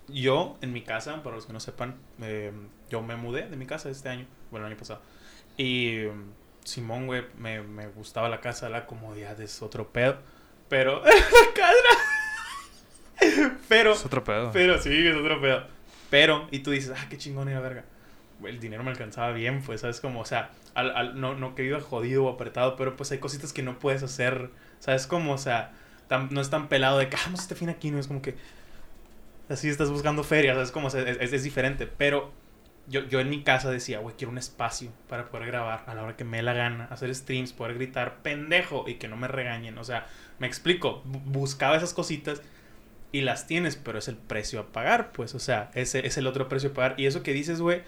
Yo, en mi casa, para los que no sepan, eh, yo me mudé de mi casa este año, bueno, el año pasado. Y mm, Simón, güey, me, me gustaba la casa, la comodidad es otro pedo. Pero, cadra. Pero, Es otro pedo. pero sí, es otro pedo. Pero, y tú dices, ah, qué chingón era verga. El dinero me alcanzaba bien, pues, ¿sabes? Como, o sea, al, al- no, no que iba jodido o apretado, pero pues hay cositas que no puedes hacer, ¿sabes? Como, o sea, tan- no es tan pelado de que, ah, vamos a este fin aquí, no es como que así estás buscando ferias, ¿sabes? Como, es, es- es diferente, pero yo, yo en mi casa decía, güey, quiero un espacio para poder grabar a la hora que me dé la gana, hacer streams, poder gritar pendejo y que no me regañen, o sea, me explico, bu- buscaba esas cositas y las tienes, pero es el precio a pagar, pues, o sea, ese es el otro precio a pagar. Y eso que dices, güey,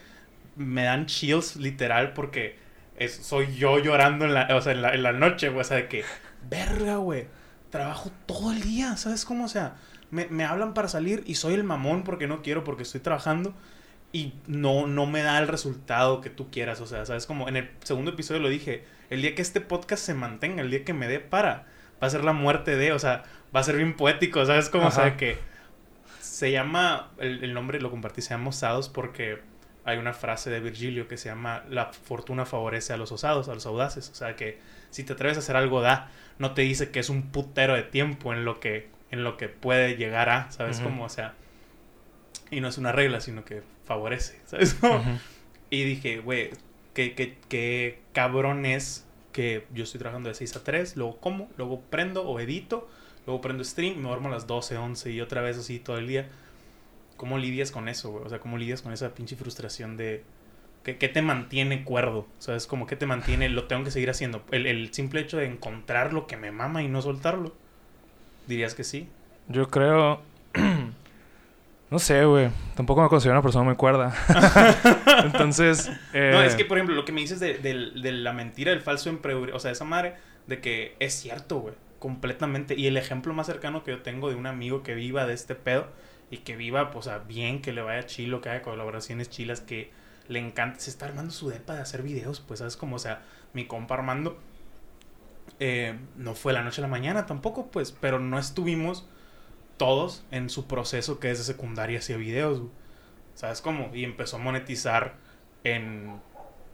me dan chills literal porque es, soy yo llorando en la, o sea, en la, en la noche, güey, o sea, de que, verga, güey, trabajo todo el día, ¿sabes cómo? O sea, me, me hablan para salir y soy el mamón porque no quiero, porque estoy trabajando y no, no me da el resultado que tú quieras, o sea, ¿sabes? Como en el segundo episodio lo dije, el día que este podcast se mantenga, el día que me dé para, va a ser la muerte de, o sea, va a ser bien poético, ¿sabes? Como, o Ajá. sea, que se llama, el, el nombre lo compartí, se llama Osados porque hay una frase de Virgilio que se llama la fortuna favorece a los osados, a los audaces, o sea, que si te atreves a hacer algo da, no te dice que es un putero de tiempo en lo que, en lo que puede llegar a, ¿sabes? Ujú. Como, o sea, y no es una regla, sino que favorece, ¿sabes? Ujú. y dije, güey, qué, qué, qué cabrón es que yo estoy trabajando de 6 a 3, luego como, luego prendo o edito, luego prendo stream, me duermo a las 12, 11 y otra vez así todo el día. ¿Cómo lidias con eso, güey? O sea, ¿cómo lidias con esa pinche frustración de, ¿Qué, qué te mantiene cuerdo? O sea, es como que te mantiene, lo tengo que seguir haciendo. El, el simple hecho de encontrar lo que me mama y no soltarlo. ¿Dirías que sí? Yo creo. no sé, güey. Tampoco me considero una persona muy cuerda. Entonces. eh, No, es que, por ejemplo, lo que me dices de, del- de la mentira, del falso emprendedor, o sea, esa madre de que es cierto, güey, completamente. Y el ejemplo más cercano que yo tengo de un amigo que viva de este pedo y que viva, pues, o sea, bien, que le vaya chilo, que haga colaboraciones chilas, que le encanta, se está armando su depa de hacer videos, pues, ¿sabes? Como, o sea, mi compa Armando, eh, no fue la noche a la mañana tampoco, pues, pero no estuvimos todos en su proceso que es de secundaria hacia videos, güey. ¿Sabes cómo? Y empezó a monetizar en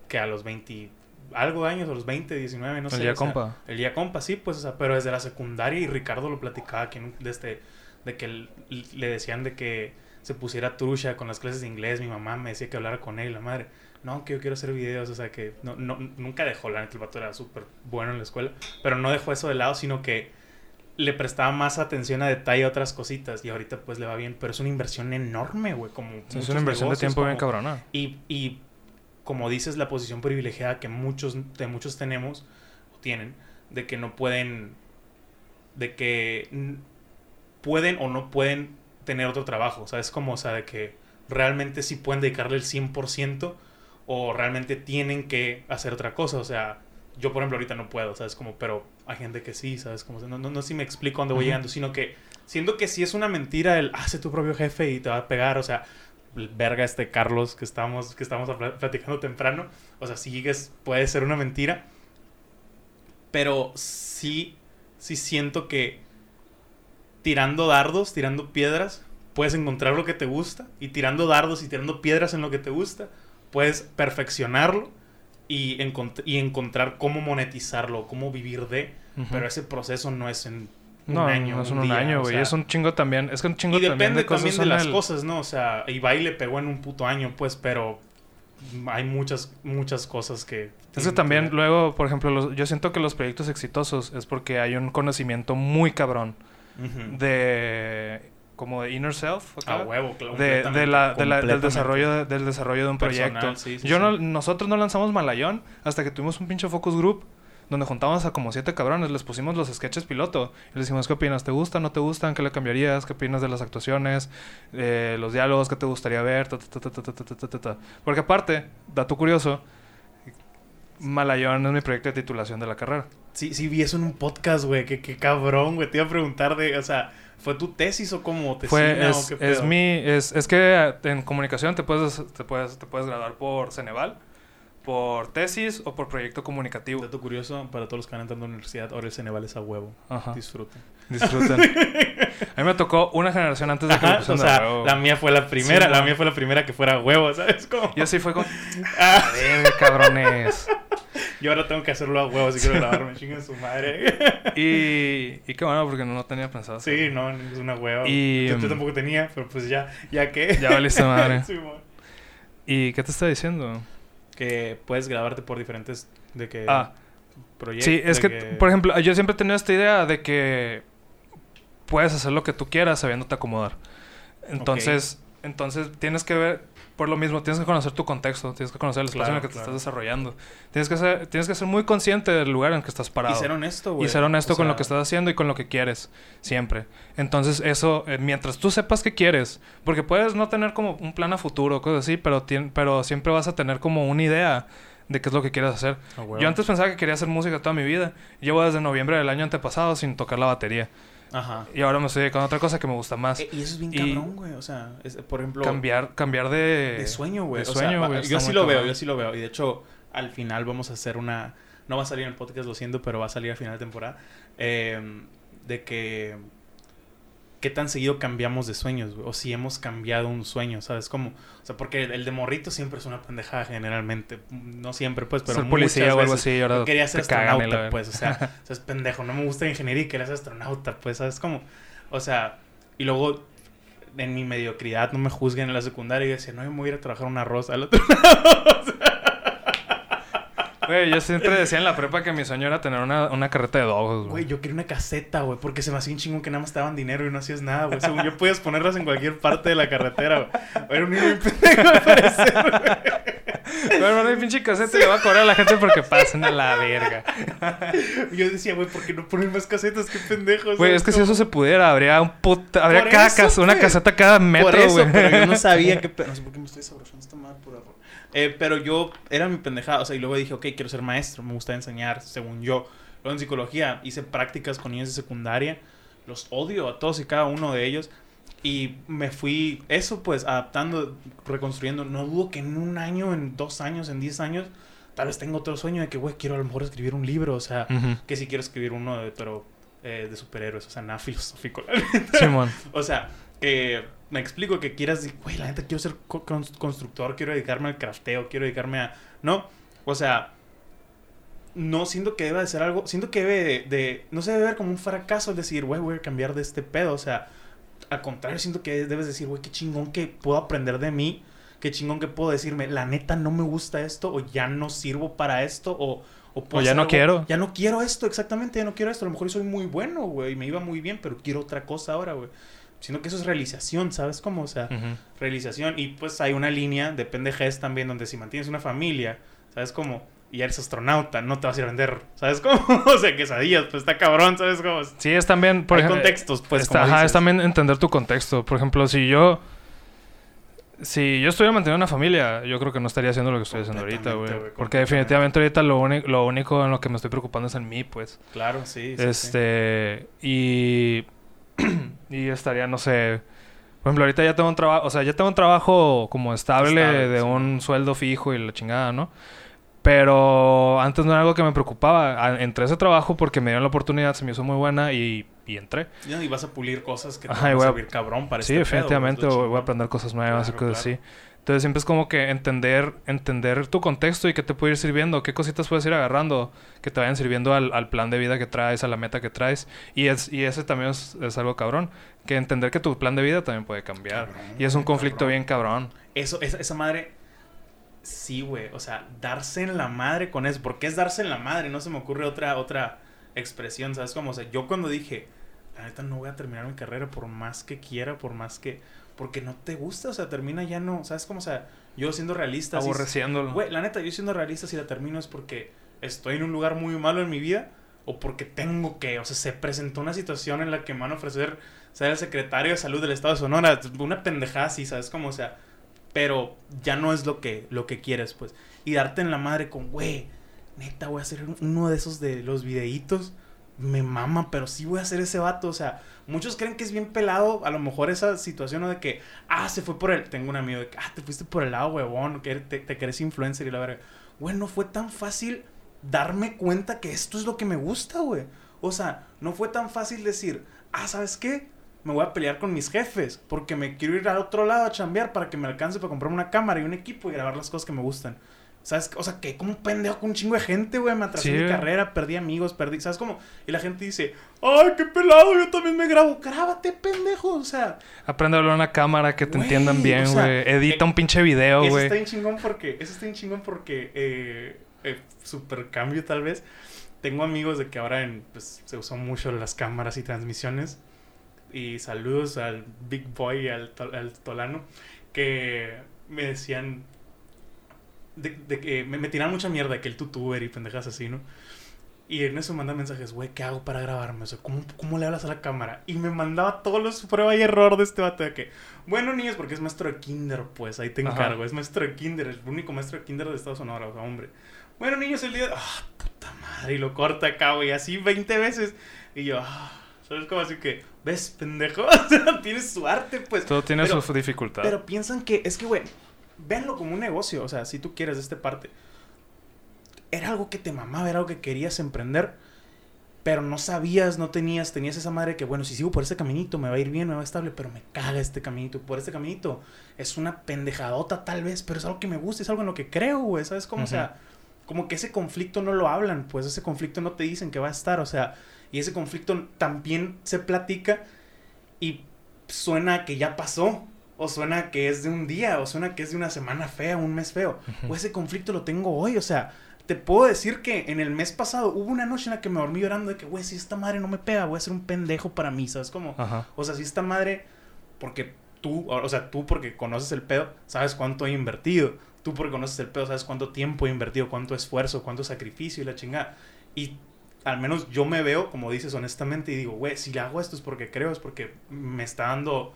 que a los 20 algo de años, a los 20, 19, no El sé. día o sea, compa. el día compa, sí, pues, o sea, pero desde la secundaria y Ricardo lo platicaba aquí desde de que le decían de que se pusiera trucha con las clases de inglés, mi mamá me decía que hablara con él, la madre. No, que yo quiero hacer videos, o sea, que no, no, nunca dejó, la neta, el vato era súper bueno en la escuela, pero no dejó eso de lado, sino que le prestaba más atención a detalle a otras cositas y ahorita pues le va bien, pero es una inversión enorme, güey, como es una inversión de tiempo bien cabrona. y, y como dices, la posición privilegiada que muchos, de muchos tenemos o tienen, de que no pueden, de que pueden o no pueden tener otro trabajo, ¿sabes? Como, o sea, de que realmente sí pueden dedicarle el 100% o realmente tienen que hacer otra cosa, o sea, yo por ejemplo ahorita no puedo, ¿sabes? Como, pero hay gente que sí, ¿sabes? Como, no, no, no sé si me explico dónde voy llegando, sino que siendo que sí es una mentira el hace tu propio jefe y te va a pegar, o sea, verga este Carlos que estamos, que estamos pla- platicando temprano, o sea, sí es, puede ser una mentira, pero sí, sí siento que tirando dardos, tirando piedras, puedes encontrar lo que te gusta, y tirando dardos y tirando piedras en lo que te gusta, puedes perfeccionarlo y, encont- y encontrar cómo monetizarlo, cómo vivir de, pero ese proceso no es en un no, año. no es un un día, año, o güey. sea, Es un chingo también. Es que un chingo y también depende de cosas también de las el- cosas, ¿no? O sea, Ibai le pegó en un puto año, pues, pero hay muchas, muchas cosas que... Es que tienen también luego, por ejemplo, los- yo siento que los proyectos exitosos es porque hay un conocimiento muy cabrón Ujú. de como de inner self acá, huevo, claro, de, de, la, del desarrollo de, del desarrollo de un proyecto. sí, sí, yo sí. No, nosotros no lanzamos Malayón hasta que tuvimos un pinche focus group donde juntábamos a como siete cabrones les pusimos los sketches piloto y les decimos qué opinas te gustan no te gustan qué le cambiarías qué opinas de las actuaciones eh, los diálogos qué te gustaría ver porque aparte dato curioso Malayón es mi proyecto de titulación de la carrera. Sí sí vi eso en un podcast güey qué, qué cabrón güey. Te iba a preguntar de o sea ¿fue tu tesis o cómo te Fue, es, o qué es mi, es, es que en comunicación te puedes, te puedes, te puedes graduar por Ceneval, por tesis o por proyecto comunicativo. Dato curioso, para todos los que van entrando a la universidad, ahora el Ceneval es a huevo. Ajá. Disfruten. Disfruten. A mí me tocó una generación antes de que me o sea, huevo. la mía fue la primera, Sí, la no. mía fue la primera que fuera a huevo, ¿sabes? Como... Y así fue con... Ah, A ver, cabrones. Yo ahora tengo que hacerlo a huevo si quiero grabarme, chinguen su madre. Y, y qué bueno, porque no, no tenía pensado sí, no, es una hueva. Y, yo, yo mm, tampoco tenía, pero pues ya, ya que... Ya valiste madre. Sí, mo. ¿Y qué te está diciendo? que puedes grabarte por diferentes de que Ah, proyectos. sí, es que, por ejemplo, yo siempre he tenido esta idea de que puedes hacer lo que tú quieras sabiéndote acomodar. Entonces, entonces tienes que ver, por lo mismo, tienes que conocer tu contexto, tienes que conocer el espacio en el Claro, que te estás desarrollando. Tienes que ser, tienes que ser muy consciente del lugar en el que estás parado. y ser honesto, güey. Y ser honesto O con sea, lo que estás haciendo y con lo que quieres, siempre. Entonces, eso, eh, mientras tú sepas qué quieres, porque puedes no tener como un plan a futuro, cosas así, pero, pero siempre vas a tener como una idea de qué es lo que quieres hacer. a huevo. Yo antes pensaba que quería hacer música toda mi vida. Llevo desde noviembre del año antepasado sin tocar la batería. Ajá. Y ahora me estoy dedicando a otra cosa que me gusta más. Eh, y eso es bien Y- cabrón, güey. O sea, es- por ejemplo, cambiar, cambiar de... de sueño, güey. de O sea, sueño, yo sí lo veo, yo sí lo veo. Y de hecho, al final vamos a hacer una. No va a salir en el podcast, lo siento, pero va a salir al final de temporada. eh, de que. ¿Qué tan seguido cambiamos de sueños, güey? O si hemos cambiado un sueño, ¿sabes? Como, o sea, porque el de morrito siempre es una pendejada generalmente. No siempre, pues, pero ser policía o algo así. ahora quería ser astronauta, pues, o sea, o sea, es pendejo, no me gusta ingeniería y quería ser astronauta, pues, ¿sabes cómo? O sea, y luego en mi mediocridad, no me juzguen en la secundaria y decía, no, yo me voy a ir a trabajar una rosa al otro Güey, yo siempre decía en la prepa que mi sueño era tener una, una carreta de dogos, güey. Güey, yo quería una caseta, güey, porque se me hacía un chingón que nada más te daban dinero y no hacías nada, güey. Según yo podías ponerlas en cualquier parte de la carretera, güey. Era un niño bien pendejo al parecer, güey. A armar mi pinche casete y le voy a cobrar a la gente porque pasen a la verga. Yo decía, güey, ¿por qué no ponen más casetas? Qué pendejos. Güey, es que si eso se pudiera, habría un puta, habría Por cada eso, casa, una caseta cada metro, güey. pero yo no sabía que... No sé por qué me estoy desabrochando esta madre por error. Eh, pero yo... Era mi pendejada. O sea, y luego dije, ok, quiero ser maestro. Me gusta enseñar, según yo. Luego en psicología hice prácticas con niños de secundaria. Los odio a todos y cada uno de ellos. Y me fui... Eso, pues, adaptando, reconstruyendo. No dudo que en un año, en dos años, en diez años... Tal vez tengo otro sueño de que, güey, quiero a lo mejor escribir un libro. O sea, Ujú. que sí quiero escribir uno, de, pero... eh, de superhéroes. O sea, nada filosófico. Simón. O sea, que me explico que quieras, decir, güey, la neta quiero ser co- cons- constructor, quiero dedicarme al crafteo, quiero dedicarme a. No, o sea, no siento que deba de ser algo, siento que debe de, de- no se debe ver como un fracaso el decir, güey, voy a cambiar de este pedo, o sea, al contrario, siento que debes decir, güey, qué chingón que puedo aprender de mí, qué chingón que puedo decirme, la neta no me gusta esto, o ya no sirvo para esto, o. puedo O ya no algo- quiero. Ya no quiero esto, exactamente, ya no quiero esto. A lo mejor soy muy bueno, güey, y me iba muy bien, pero quiero otra cosa ahora, güey. Sino que eso es realización, ¿sabes cómo? O sea, realización. Y pues hay una línea de pendejez también donde si mantienes una familia, ¿sabes cómo? Y eres astronauta, no te vas a ir a vender, ¿sabes cómo? o sea, quesadillas, pues está cabrón, ¿sabes cómo? Sí, es también, por hay ejemplo, contextos, pues, está- como ajá, es también entender tu contexto. Por ejemplo, si yo si yo estuviera manteniendo una familia, yo creo que no estaría haciendo lo que estoy haciendo ahorita, güey. Porque definitivamente ahorita lo, lo único en lo que me estoy preocupando es en mí, pues. Claro, sí, sí, sí. este, y y estaría, no sé, por ejemplo, ahorita ya tengo un trabajo, o sea, ya tengo un trabajo como estable, Estable, de sí. un sueldo fijo y la chingada, ¿no? Pero antes no era algo que me preocupaba. Entré a ese trabajo porque me dieron la oportunidad, se me hizo muy buena y, y entré. Ya, Y vas a pulir cosas que te Ajá, van y a servir cabrón para sí, este definitivamente voy- a aprender cosas nuevas y Claro, cosas claro. así. Entonces siempre es como que entender, entender tu contexto y qué te puede ir sirviendo, qué cositas puedes ir agarrando que te vayan sirviendo al, al plan de vida que traes, a la meta que traes. Y, es, y ese también es, es algo cabrón, que entender que tu plan de vida también puede cambiar. Cabrón, y es un conflicto cabrón. bien cabrón. Eso, esa, esa madre. Sí, güey. O sea, darse en la madre con eso. ¿Por qué es darse en la madre? No se me ocurre otra, otra expresión, ¿sabes? Como, o sea, yo cuando dije, la neta no voy a terminar mi carrera por más que quiera, por más que. Porque no te gusta, o sea, termina ya no. ¿Sabes cómo? O sea, yo siendo realista. Aborreciéndolo. Güey, la neta, yo siendo realista, si la termino es porque estoy en un lugar muy malo en mi vida o porque tengo que, o sea, se presentó una situación en la que me van a ofrecer ser el secretario de salud del estado de Sonora, una pendejada así, ¿sabes? Como, o sea, pero ya no es lo que, lo que quieres, pues. Y darte en la madre con, güey, neta, voy a hacer uno de esos de los videitos. Me mama, pero sí voy a hacer ese vato. O sea, muchos creen que es bien pelado. A lo mejor esa situación ¿no? de que, ah, se fue por el. Tengo un amigo de que, ah, te fuiste por el lado, huevón, que te, te crees influencer y la verga. Güey, no fue tan fácil darme cuenta que esto es lo que me gusta, güey. O sea, no fue tan fácil decir, ah, ¿sabes qué? Me voy a pelear con mis jefes porque me quiero ir al otro lado a chambear para que me alcance para comprarme una cámara y un equipo y grabar las cosas que me gustan. ¿Sabes? O sea, que como un pendejo con un chingo de gente, güey. Me atrasé Sí, mi güey. carrera, perdí amigos, perdí. ¿Sabes cómo? Y la gente dice, ¡ay, qué pelado! Yo también me grabo. Grábate, pendejo. O sea, Aprende a hablar una cámara que te Güey, entiendan o bien, sea, güey. Edita eh, un pinche video, eso güey. está bien chingón porque. Eso está bien chingón porque. Eh, eh, super cambio, tal vez. Tengo amigos de que ahora en, pues, se usan mucho las cámaras y transmisiones. Y saludos al Big Boy y al, al Tolano. Que me decían. De, de que me, me tiraban mucha mierda que el tutuber y pendejas así, ¿no? Y en eso manda mensajes, güey, ¿qué hago para grabarme? O sea, ¿cómo, ¿cómo le hablas a la cámara? Y me mandaba todos los prueba y error de este vato de que, bueno, niños, porque es maestro de kinder, pues, ahí te Ajá. encargo. Es maestro de kinder, el único maestro de kinder de Estados Unidos, o sea, hombre. Bueno, niños, el día de... Ah, puta madre, y lo corta acá, güey, así 20 veces. Y yo, ah, ¿sabes cómo así que, ves, pendejo? O sea, tienes su arte, pues. Todo tiene Pero- su dificultad. Pero piensan que, es que, güey, véanlo como un negocio, o sea, si tú quieres de esta parte. Era algo que te mamaba, era algo que querías emprender, pero no sabías, no tenías, tenías esa madre que, bueno, si sigo por este caminito me va a ir bien, me va a estable, pero me caga este caminito, por este caminito es una pendejadota tal vez, pero es algo que me gusta, es algo en lo que creo, güey, ¿sabes cómo? O sea, como que ese conflicto no lo hablan, pues ese conflicto no te dicen que va a estar, o sea, y ese conflicto también se platica y suena a que ya pasó, o suena que es de un día, o suena que es de una semana fea, un mes feo, o ese conflicto lo tengo hoy, o sea, te puedo decir que en el mes pasado hubo una noche en la que me dormí llorando de que, güey, si esta madre no me pega, voy a ser un pendejo para mí, ¿sabes cómo? Ajá. O sea, si esta madre, porque tú, o o sea, tú porque conoces el pedo, sabes cuánto he invertido. tú porque conoces el pedo, sabes cuánto tiempo he invertido, cuánto esfuerzo, cuánto sacrificio y la chingada. Y al menos yo me veo, como dices honestamente, y digo, güey, si le hago esto es porque creo, es porque me está dando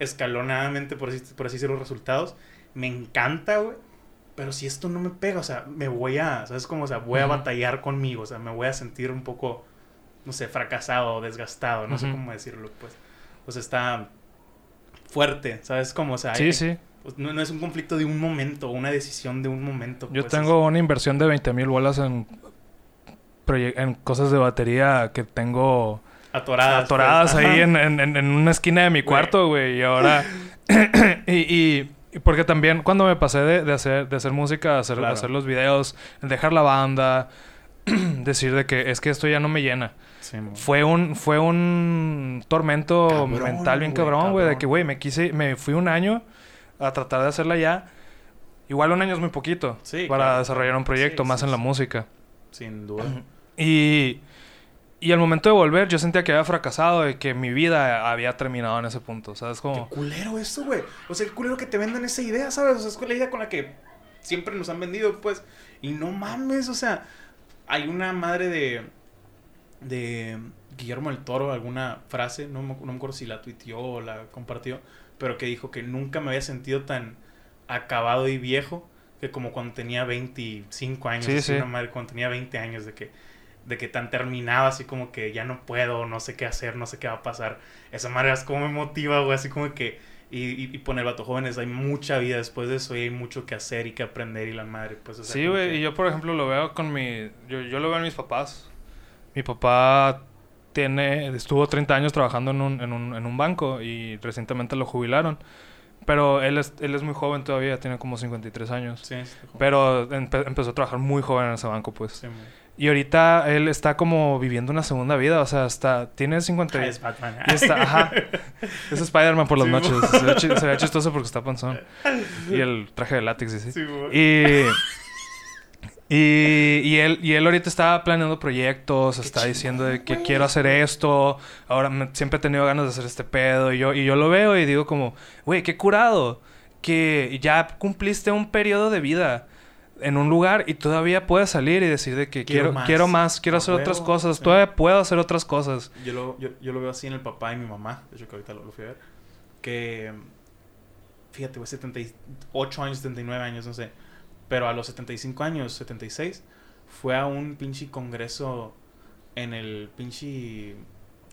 escalonadamente, por así, por así decirlo, los resultados. Me encanta, güey. Pero si esto no me pega, o sea, me voy a, ¿sabes cómo? O sea, voy a batallar conmigo, o sea, me voy a sentir un poco, no sé, fracasado o desgastado, no sé cómo decirlo, pues. O sea, está fuerte, ¿sabes cómo? O sea, Sí, hay- sí. pues, no, no es un conflicto de un momento, una decisión de un momento. Yo pues, tengo una inversión de 20 mil bolas en, en cosas de batería que tengo atoradas. atoradas pues, ahí ajá. en, en- en- una esquina de mi cuarto, güey. Y ahora... y, y- y porque también cuando me pasé de, de hacer, de hacer música, a hacer, Claro. hacer los videos, dejar la banda, decir de que es que esto ya no me llena. Sí. Fue un, fue un tormento Cabrón, mental bien cabrón, güey. De que, güey, me quise, me fui un año a tratar de hacerla ya. Igual un año es muy poquito Sí, para claro, desarrollar un proyecto, Sí, más sí, en la música. Sin duda. Y, y al momento de volver, yo sentía que había fracasado y que mi vida había terminado en ese punto. ¿Sabes? Como... Qué culero eso, güey. O sea, qué culero que te vendan esa idea, ¿sabes? O sea, es la idea con la que siempre nos han vendido, pues. Y no mames, o sea, hay una madre de. de Guillermo el Toro, alguna frase, no me, no me acuerdo si la tuiteó o la compartió, pero que dijo que nunca me había sentido tan acabado y viejo que como cuando tenía 25 años. Sí, sí. una madre, cuando tenía 20 años, de que de que tan terminado, así como que ya no puedo, no sé qué hacer, no sé qué va a pasar. Esa madre es como me motiva, güey, así como que... Y, y, poner vato jóvenes, hay mucha vida después de eso y hay mucho que hacer y que aprender y la madre, pues... O sea, Sí, güey. que- Y yo, por ejemplo, lo veo con mi... Yo, yo lo veo en mis papás. Mi papá tiene... Estuvo 30 años trabajando en un, en un, en un banco y recientemente lo jubilaron. Pero él es, él es muy joven todavía, tiene como 53 años. Sí. Pero empe- empezó a trabajar muy joven en ese banco, pues. Sí. Y ahorita él está como viviendo una segunda vida. O sea, está... Tiene 50... Ah, es Batman. Y está, ajá. Es Spider-Man por las Sí, noches. Se ve, chi- se ve chistoso porque está panzón. Y el traje de látex, y sí. Sí. Y, y, y él, y él ahorita está planeando proyectos, Qué está diciendo de que güey. quiero hacer esto, ahora me- siempre he tenido ganas de hacer este pedo, y yo, y yo lo veo y digo como, güey, qué curado, que ya cumpliste un periodo de vida en un lugar y todavía puedes salir y decir de que Quiero quiero, más. quiero más, quiero hacer otras cosas, sí. todavía puedo hacer otras cosas. Yo lo, yo, yo lo veo así en el papá y mi mamá. De hecho, que ahorita lo, lo fui a ver. Que. Fíjate, güey, 78 años, 79 años, no sé. Pero a los 75 años, 76, fue a un pinche congreso en el pinche.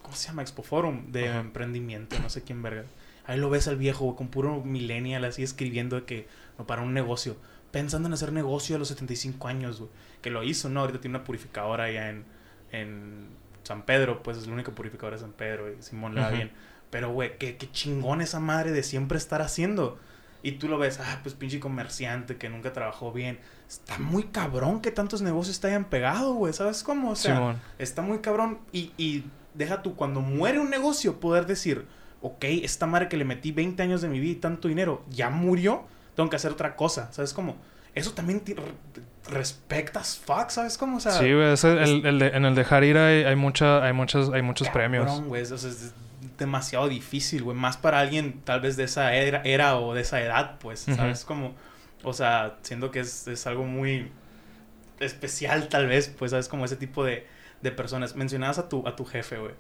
¿Cómo se llama? Expo Forum de Ajá. emprendimiento, no sé quién verga. Ahí lo ves al viejo, güey, con puro millennial así escribiendo de que. No, para un negocio. Pensando en hacer negocio a los 75 años, güey. Que lo hizo, ¿no? Ahorita tiene una purificadora allá en, en San Pedro, pues es la única purificadora de San Pedro y Simón le va bien. Pero, güey, qué, qué chingón esa madre de siempre estar haciendo. Y tú lo ves, ah, pues pinche comerciante que nunca trabajó bien. Está muy cabrón que tantos negocios te hayan pegado, güey. ¿Sabes cómo? O sea, Simón. está muy cabrón. Y, y deja tú, cuando muere un negocio, poder decir, ok, esta madre que le metí 20 años de mi vida y tanto dinero, ya murió, tengo que hacer otra cosa. ¿Sabes cómo? Eso también te re- respectas fuck, ¿sabes cómo? O sea, Sí, güey, ese- el, el de- en el dejar ir hay, hay, mucha, hay, muchos, hay muchos premios. Cabrón, güey, o sea, es demasiado difícil, güey. Más para alguien tal vez de esa era, era o de esa edad, pues. ¿sabes? Como, o sea, siendo que es, es algo muy especial tal vez, pues, ¿sabes? Como ese tipo de, de personas. Mencionabas a tu, a tu jefe, güey.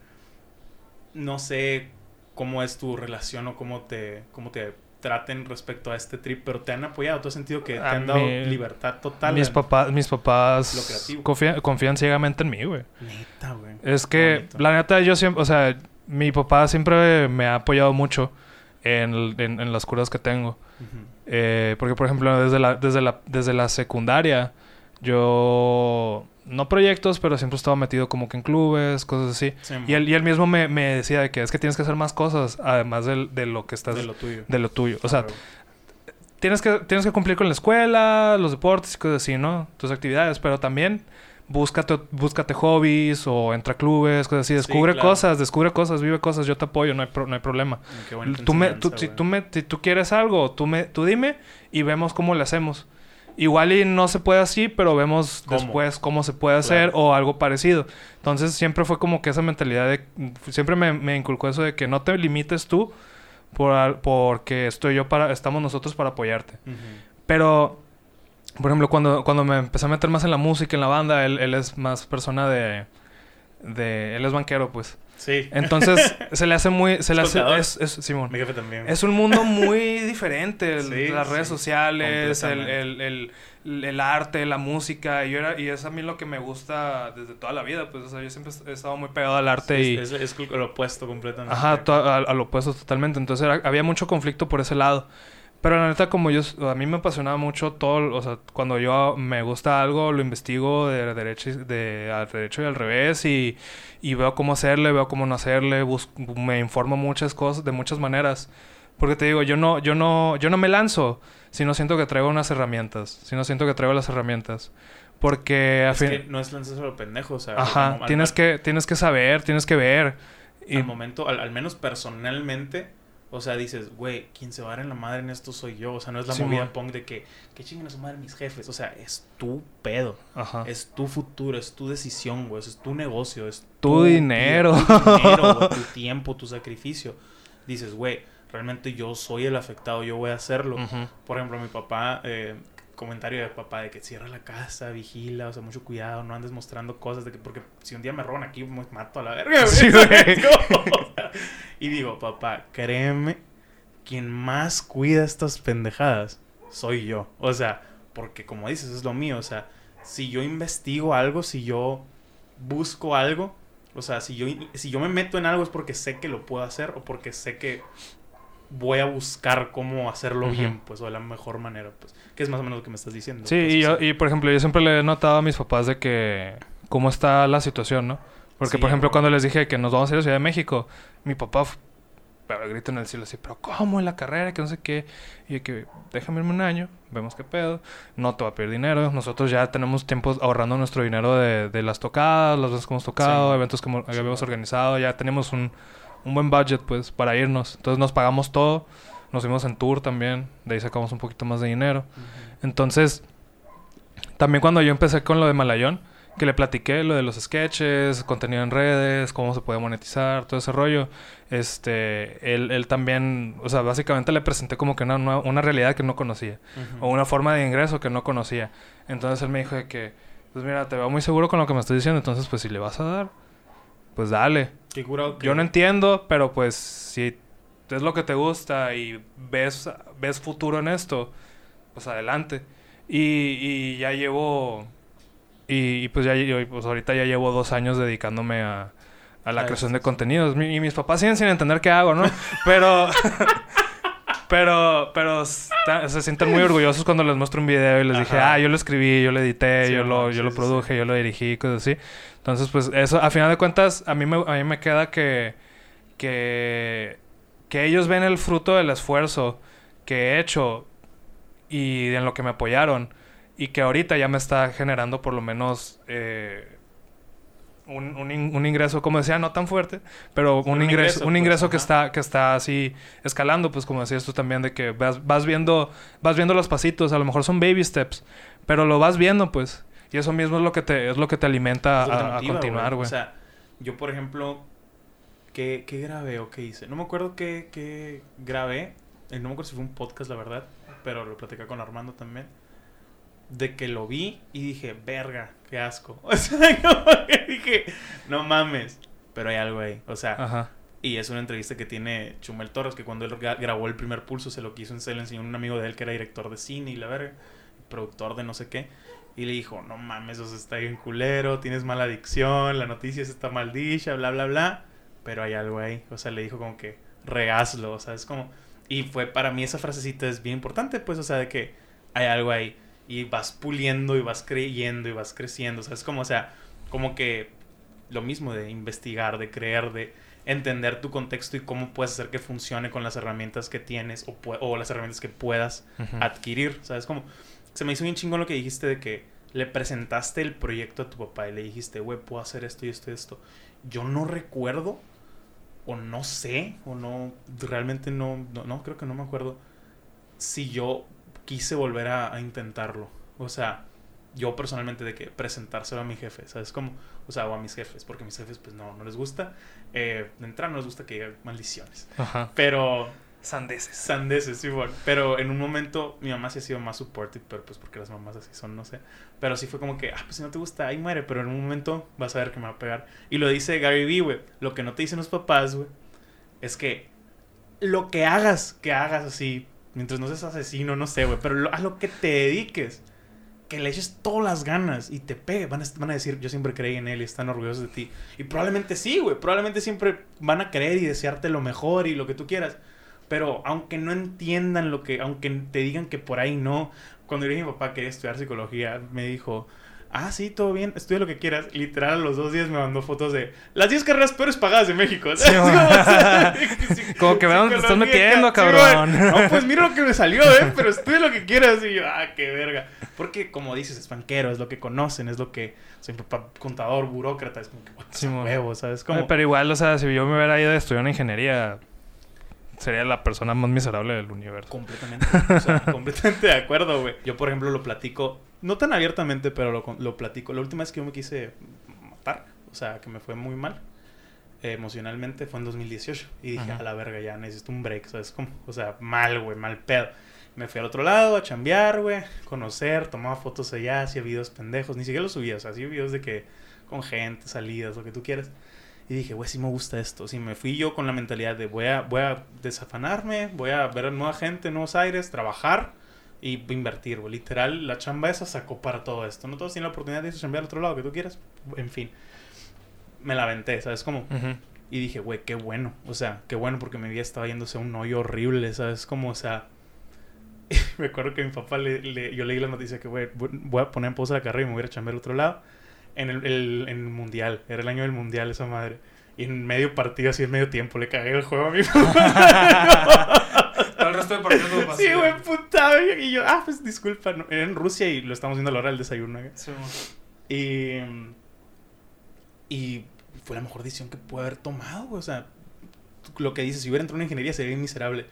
No sé cómo es tu relación o cómo te, cómo te traten respecto a este trip, pero te han apoyado, tú has sentido que te A han dado libertad total. mis, papás mis papás creativo. confían, confían ciegamente en mí, güey. Neta, güey. Es que, Bonito. la neta, yo siempre, o sea, mi papá siempre me ha apoyado mucho en, en- en las curas que tengo. Eh, porque, por ejemplo, desde la, desde la, desde la secundaria, yo, no proyectos, pero siempre estaba metido como que en clubes, cosas así. Sí, Y él, y él mismo me, me decía de que es que tienes que hacer más cosas, además de, lo que estás, de lo tuyo. de lo tuyo. O sea, Ah, güey. tienes que, tienes que cumplir con la escuela, los deportes y cosas así, ¿no? Tus actividades, pero también búscate, búscate hobbies o entra a clubes, cosas así. Sí, Descubre claro. cosas, descubre cosas, vive cosas. Yo te apoyo, no hay, pro- no hay problema. Qué Tú me, tú, si, tú me, si tú quieres algo, tú, me, tú dime y vemos cómo le hacemos. Igual y no se puede así, pero vemos ¿Cómo? después cómo se puede hacer Claro. o algo parecido. Entonces siempre fue como que esa mentalidad de... Siempre me, me inculcó eso de que no te limites tú por, porque estoy yo para... Estamos nosotros para apoyarte. Pero por ejemplo, cuando, cuando me empecé a meter más en la música, en la banda, él, él es más persona de, de... Él es banquero, pues. Sí. Entonces, se le hace muy... Se le ¿Es hace... Es, es- Simón. Mi jefe también. Es un mundo muy diferente. el- Sí, las redes sí, sociales, el, el, el, el arte, la música. Y, yo era, y es a mí lo que me gusta desde toda la vida. Pues, o sea, yo siempre he estado muy pegado al arte y... es, es, lo opuesto completamente. Ajá, a lo opuesto totalmente. Entonces era- había mucho conflicto por ese lado. Pero la neta, como yo, a mí me apasionaba mucho todo, o sea, cuando yo me gusta algo, lo investigo de derecho, de al derecho y al revés y, y veo cómo hacerle, veo cómo no hacerle, bus- me informo muchas cosas, de muchas maneras. Porque te digo, yo no, yo no, yo no me lanzo si no siento que traigo unas herramientas, si no siento que traigo las herramientas. Porque a Es fin... que no es lanzarse a lo pendejo, o sea... Ajá, como al- tienes al- que, tienes que saber, tienes que ver. Y, al momento, al, al menos personalmente, o sea, dices, güey, quien se va a dar en la madre en esto soy yo. O sea, no es la Simón. movida punk de que, que chinguen a su madre mis jefes. O sea, es tu pedo. ajá. Es tu futuro, es tu decisión, güey. Es tu negocio, es Tu dinero. Tu dinero, güey, tu tiempo, tu sacrificio. Dices, güey, realmente yo soy el afectado, yo voy a hacerlo. Ujú. Por ejemplo, mi papá, eh, comentario de papá de que cierra la casa, vigila, o sea, mucho cuidado, no andes mostrando cosas de que, porque si un día me roban aquí, me mato a la verga. güey. Sí, güey. ¿Sabes cómo? O sea, y digo, papá, créeme, quien más cuida estas pendejadas soy yo. O sea, porque como dices, es lo mío. O sea, si yo investigo algo, si yo busco algo, o sea, si yo, si yo me meto en algo es porque sé que lo puedo hacer o porque sé que voy a buscar cómo hacerlo bien, pues, o de la mejor manera, pues. Que es más o menos lo que me estás diciendo. Sí, pues, y, yo, y por ejemplo, yo siempre le he notado a mis papás de que cómo está la situación, ¿no? Porque, Sí, por ejemplo, cuando les dije que nos vamos a ir a Ciudad de México, mi papá grito en el cielo así, pero ¿cómo en la carrera? Que no sé qué. Y yo que déjame irme un año, vemos qué pedo. No te va a pedir dinero. Nosotros ya tenemos tiempo ahorrando nuestro dinero de, de las tocadas, las veces que hemos tocado, Sí. eventos que hemos- Sí, habíamos organizado. Ya tenemos un, un buen budget, pues, para irnos. Entonces nos pagamos todo. Nos fuimos en tour también. De ahí sacamos un poquito más de dinero. Entonces, también cuando yo empecé con lo de Malayón, que le platiqué lo de los sketches, contenido en redes, cómo se puede monetizar, todo ese rollo, este, él, él también, o sea, básicamente le presenté como que una, una realidad que no conocía, Ujú. o una forma de ingreso que no conocía. Entonces él me dijo de que, pues mira, te veo muy seguro con lo que me estás diciendo, entonces pues si le vas a dar, pues dale. Qué curado que- Yo no entiendo, pero pues si es lo que te gusta y ves, ves futuro en esto, pues adelante. Y, y ya llevo... Y, y pues ya pues ahorita ya llevo dos años dedicándome a, a la Ah, creación de contenidos. Mi- y mis papás siguen sin entender qué hago, ¿no? Pero... Pero, pero está- se sienten muy orgullosos cuando les muestro un video y les dije, ah, yo lo escribí, yo lo edité, Sí, yo lo, yo sí, lo produje, sí. yo lo dirigí, cosas así. Entonces, pues eso, a final de cuentas, a mí me, a mí me queda que, que, que ellos ven el fruto del esfuerzo que he hecho y en lo que me apoyaron y que ahorita ya me está generando por lo menos eh, un, un in- un ingreso, como decía, no tan fuerte, pero un, un ingreso, ingreso, un pues, ingreso que está, que está así escalando, pues como decías tú también, de que vas, vas viendo, vas viendo los pasitos, a lo mejor son baby steps, pero lo vas viendo, pues. Y eso mismo es lo que te, es lo que te alimenta que a, continuar, güey. O sea, yo, por ejemplo, ¿qué, qué grabé o qué hice? No me acuerdo qué, qué grabé. Eh, no me acuerdo si fue un podcast, la verdad. Pero lo platicé con Armando también. De que lo vi y dije, verga, qué asco. O sea, como que dije, no mames. Pero hay algo ahí. O sea, Ajá. y es una entrevista que tiene Chumel Torres, que cuando él gra- grabó el primer pulso se lo quiso, se lo enseñó a un amigo de él que era director de cine y la verga, productor de no sé qué. Y le dijo, no mames, o sea, está bien culero, tienes mala adicción, la noticia está mal dicha, bla, bla, bla. Pero hay algo ahí. O sea, le dijo como que rehazlo, o sea, es como... Y fue para mí esa frasecita es bien importante, pues, o sea, de que hay algo ahí. Y vas puliendo y vas creyendo y vas creciendo. O sea, es como, o sea, como que lo mismo de investigar, de creer, de entender tu contexto y cómo puedes hacer que funcione con las herramientas que tienes o, o las herramientas que puedas adquirir. ¿Sabes? Como se me hizo bien chingón lo que dijiste de que le presentaste el proyecto a tu papá y le dijiste, güey, puedo hacer esto y esto y esto. Yo no recuerdo o no sé o no, realmente no, no, no, creo que no me acuerdo si yo quise volver a, a intentarlo. O sea, yo personalmente de que presentárselo a mi jefe, ¿sabes? Como, o sea, o a mis jefes, porque a mis jefes pues no, no les gusta. Eh, de entrada no les gusta que diga maldiciones. Ajá. Pero Sandeces. Sandeces, sí, bueno. Pero en un momento mi mamá sí ha sido más supportive, pero pues porque las mamás así son, no sé. Pero sí fue como que, ah, pues si no te gusta, ahí muere. Pero en un momento vas a ver que me va a pegar. Y lo dice Gary Vee, güey. Lo que no te dicen los papás, güey, es que lo que hagas, que hagas así, mientras no seas asesino, no sé, güey, pero lo- a lo que te dediques, que le eches todas las ganas y te pegue, van a, van a decir, yo siempre creí en él y están orgullosos de ti. Y probablemente sí, güey, probablemente siempre van a creer y desearte lo mejor y lo que tú quieras. Pero aunque no entiendan lo que, aunque te digan que por ahí no, cuando yo dije a mi papá que quería estudiar psicología, me dijo, ah, sí, todo bien, estudia lo que quieras. Literal, a los dos días me mandó fotos de las 10 carreras peores pagadas de México. Como, que ve dónde te estás metiendo, cabrón. No, pues mira lo que me salió, ¿eh? Pero estudia lo que quieras. Y yo, ah, qué verga. Porque, como dices, es banquero, es lo que conocen, es lo que... Soy mi papá contador, burócrata, es como que... Sí, huevo, ¿sabes? Como... Pero igual, o sea, si yo me hubiera ido a estudiar una ingeniería, sería la persona más miserable del universo. Completamente. O sea, completamente de acuerdo, güey. Yo, por ejemplo, lo platico, no tan abiertamente, pero lo, lo platico. La última vez que yo me quise matar, o sea, que me fue muy mal eh, emocionalmente, fue en 2018. Y dije, Ajá. a la verga, ya necesito un break, ¿sabes? Como, o sea, mal, güey, mal pedo. Me fui al otro lado a chambear, güey, conocer, tomaba fotos allá, hacía videos pendejos, ni siquiera los subía, o sea, hacía videos de que con gente, salidas, lo que tú quieras. Y dije, güey, sí me gusta esto. Sí, me fui yo con la mentalidad de voy a, voy a desafanarme, voy a ver a nueva gente, nuevos aires, trabajar y invertir, güey. Literal, la chamba esa sacó para todo esto. No todos tienen la oportunidad de irse a chambear al otro lado que tú quieras. En fin, me la aventé, ¿sabes cómo? Y dije, güey, qué bueno. O sea, qué bueno porque mi vida estaba yéndose a un hoyo horrible, ¿sabes? Como, o sea... me acuerdo que mi papá, le, le- yo leí la noticia que, güey, voy a poner en pausa la carrera y me voy a ir a chambear al otro lado. En el, el- en el mundial, era el año del mundial esa madre. Y en medio partido, así en medio tiempo, le cagué el juego a mi papá. Todo el resto de partidos sí, güey, puta. Y yo, ah, pues disculpa. no, Era en Rusia y lo estamos viendo a la hora del desayuno. Sí, mon. Y, y fue la mejor decisión que pude haber tomado, güey. O sea, lo que dices, si hubiera entrado en ingeniería sería miserable.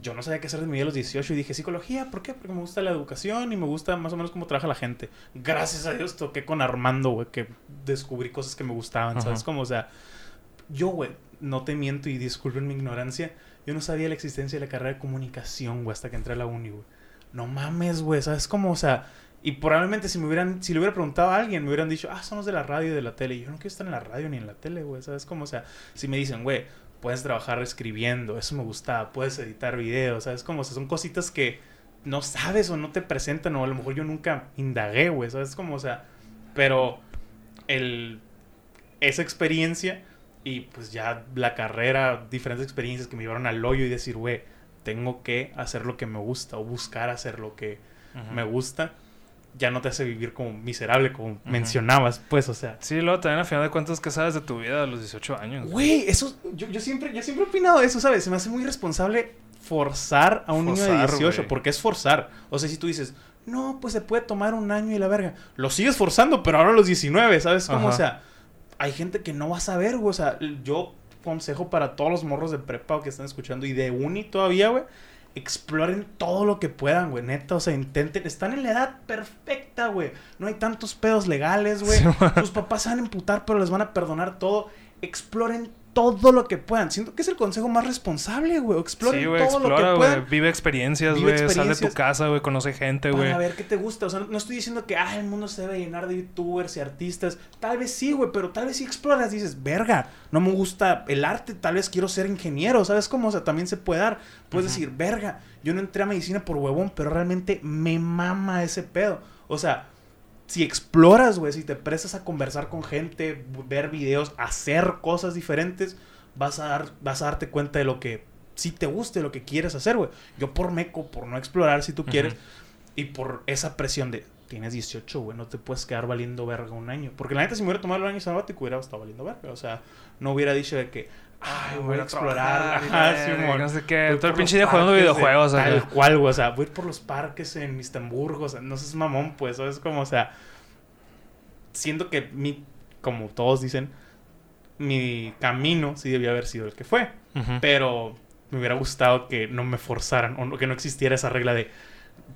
Yo no sabía qué hacer de mi vida a los 18 y dije, psicología, ¿por qué? Porque me gusta la educación y me gusta más o menos cómo trabaja la gente. Gracias a Dios toqué con Armando, güey, que descubrí cosas que me gustaban, ¿sabes? Ajá. Como, o sea, yo, güey, no te miento y disculpen mi ignorancia, yo no sabía la existencia de la carrera de comunicación, güey, hasta que entré a la uni, güey. No mames, güey, ¿sabes? Como, o sea, y probablemente si me hubieran, si le hubiera preguntado a alguien, me hubieran dicho, ah, somos de la radio y de la tele. Y yo no quiero estar en la radio ni en la tele, güey, ¿sabes? Como, o sea, si me dicen, güey, puedes trabajar escribiendo, eso me gustaba, puedes editar videos, ¿sabes? Como, o sea, son cositas que no sabes o no te presentan, o a lo mejor yo nunca indagué, güey, ¿sabes? Como, o sea, pero el, esa experiencia y pues ya la carrera, diferentes experiencias que me llevaron al hoyo y decir, güey, tengo que hacer lo que me gusta o buscar hacer lo que me gusta, ya no te hace vivir como miserable, como mencionabas, pues, o sea. Sí, luego también a final de cuentas, ¿qué sabes de tu vida a los 18 años? Güey, eso, yo, yo siempre, yo siempre he opinado eso, ¿sabes? Se me hace muy irresponsable forzar a un niño de Forzar, 18, güey. porque es forzar. O sea, si tú dices, no, pues se puede tomar un año y la verga, lo sigues forzando, pero ahora a los 19, ¿sabes? Como, o sea, hay gente que no va a saber, güey, o sea, yo consejo para todos los morros de prepa que están escuchando y de uni todavía, güey. Exploren todo lo que puedan, güey. Neta, o sea, intenten. Están en la edad perfecta, güey. No hay tantos pedos legales, güey. Sus papás se van a emputar, pero les van a perdonar todo. Exploren todo lo que puedan. Siento que es el consejo más responsable, güey. Exploren Sí, güey, todo lo que güey. puedan. Vive experiencias, Vive güey. Sal de tu casa, güey. Conoce gente, güey. Para ver qué te gusta. O sea, no, estoy diciendo que ah, el mundo se debe llenar de youtubers y artistas. Tal vez sí, güey, pero tal vez sí exploras. Dices, verga, no me gusta el arte. Tal vez quiero ser ingeniero. ¿Sabes cómo? O sea, también se puede dar. Puedes decir, verga, yo no entré a medicina por huevón, pero realmente me mama ese pedo. O sea, si exploras, güey, si te prestas a conversar con gente, ver videos, hacer cosas diferentes, vas a, dar, vas a darte cuenta de lo que sí te guste, lo que quieres hacer, güey. Yo por meco, por no explorar si tú quieres, y por esa presión de, tienes 18, güey, no te puedes quedar valiendo verga un año. Porque la neta, si me hubiera tomado el año sabático, hubiera estado valiendo verga. O sea, no hubiera dicho de que, ay, voy a explorar. Ajá, Simón. No sé qué. Voy Todo el pinche día jugando parques de- videojuegos, Tal cual, güey. O sea, voy a ir por los parques en Istanbul, o sea, no seas mamón, pues. ¿Sabes? Como, o sea, siento que mi, como todos dicen, mi camino sí debía haber sido el que fue. Pero me hubiera gustado que no me forzaran o que no existiera esa regla de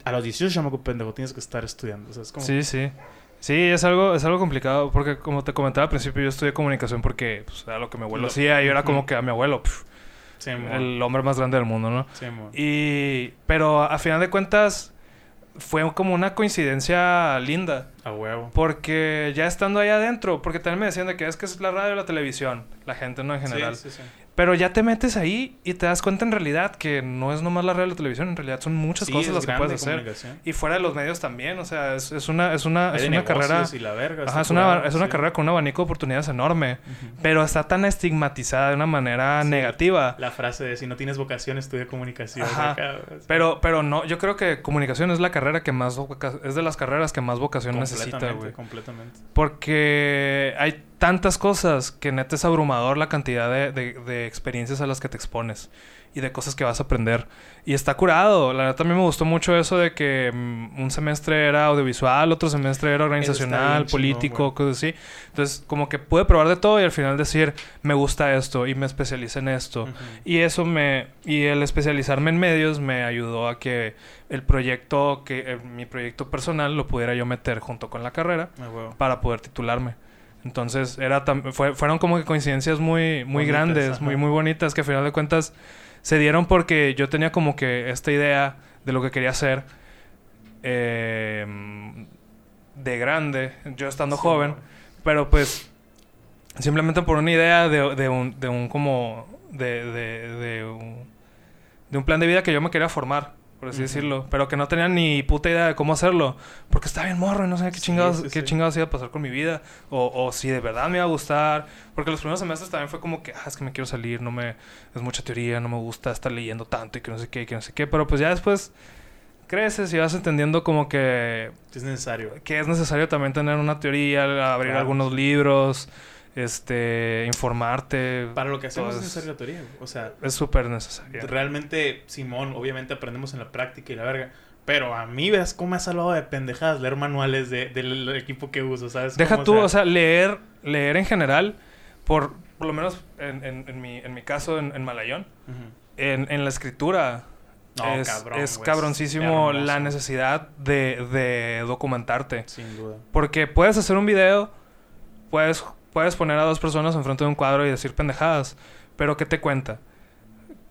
a los 18 chamaco pendejo tienes que estar estudiando. O sea, es como... Sí, sí. Sí, es algo, es algo complicado porque como te comentaba al principio yo estudié comunicación porque pues, era lo que mi abuelo Lo- hacía y yo era como que a mi abuelo pf, Sí, mon. el hombre más grande del mundo, ¿no? Sí. Y... Pero a final de cuentas fue como una coincidencia linda. A huevo. Porque ya estando ahí adentro, porque también me decían de que es que es la radio y la televisión, la gente, ¿no? En general. Sí, sí, sí. Pero ya te metes ahí y te das cuenta en realidad que no es nomás la radio y la televisión, en realidad son muchas Sí, cosas las que puedes hacer. Y fuera de los medios también, o sea, es, es una, es una, es de una carrera... y la verga. Ajá, es una, es una sí. carrera con un abanico de oportunidades enorme, pero está tan estigmatizada de una manera Sí. negativa. La frase de si no tienes vocación, estudia comunicación. Acá, Pero, pero no, yo creo que comunicación es la carrera que más es de las carreras que más vocación necesita, güey. completamente. Porque hay tantas cosas que neta es abrumador la cantidad de, de- de experiencias a las que te expones y de cosas que vas a aprender. Y está curado. La neta a mí me gustó mucho eso de que mm, un semestre era audiovisual, otro semestre era organizacional, bien político, cosas así. Entonces, como que pude probar de todo y al final decir, me gusta esto y me especialicé en esto. Y eso me... Y el especializarme en medios me ayudó a que el proyecto, que eh, mi proyecto personal lo pudiera yo meter junto con la carrera para poder titularme. Entonces, era fue- fueron como que coincidencias muy, muy Bonitas, grandes, ajá. muy, muy bonitas, que a final de cuentas se dieron porque yo tenía como que esta idea de lo que quería hacer eh, de grande, yo estando Sí, joven, pero pues simplemente por una idea de, de un, de un como de, de, de un, de un plan de vida que yo me quería formar, por así decirlo, pero que no tenía ni puta idea de cómo hacerlo, porque estaba bien morro y no sabía qué Sí, chingados, sí, qué sí. chingados iba a pasar con mi vida, o, o si de verdad me iba a gustar, porque los primeros semestres también fue como que, ah, es que me quiero salir, no me, es mucha teoría, no me gusta estar leyendo tanto y que no sé qué, y que no sé qué, pero pues ya después creces y vas entendiendo como que Es necesario. que es necesario también tener una teoría, abrir Claro. algunos libros, este, informarte. Para lo que hacemos Todo es es- necesaria la teoría. O sea, Es súper necesario. realmente, Simón, obviamente aprendemos en la práctica y la verga. Pero a mí, ves cómo me ha salvado de pendejadas leer manuales de- del equipo que uso, ¿sabes? Deja tú, o sea, leer, leer en general, por, por lo menos en, en- en mi, en mi caso, en, en Malayón, ujú. en, en la escritura. No, es, cabrón, es cabroncísimo hermoso. la necesidad de, de documentarte. Sin duda. Porque puedes hacer un video, puedes, puedes poner a dos personas enfrente de un cuadro y decir pendejadas, pero ¿qué te cuenta?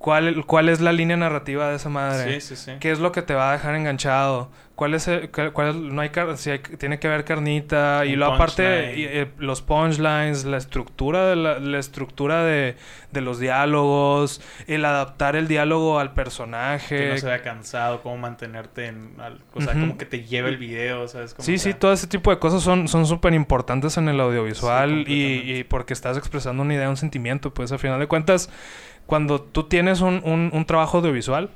¿Cuál, ¿Cuál es la línea narrativa de esa madre? Sí, sí, sí. ¿Qué es lo que te va a dejar enganchado? ¿Cuál es el, cuál, cuál es- no hay car- si hay- tiene que haber carnita y luego aparte y, eh, los punchlines, la estructura de la, la estructura de, de los diálogos, el adaptar el diálogo al personaje. Que no se vea cansado, cómo mantenerte en... al- o sea, Ujú. como que te lleve el video, ¿sabes? Como, Sí, sí, todo ese tipo de cosas son son súper importantes en el audiovisual Sí, y, y porque estás expresando una idea, un sentimiento, pues al final de cuentas, cuando tú tienes un, un- un trabajo audiovisual,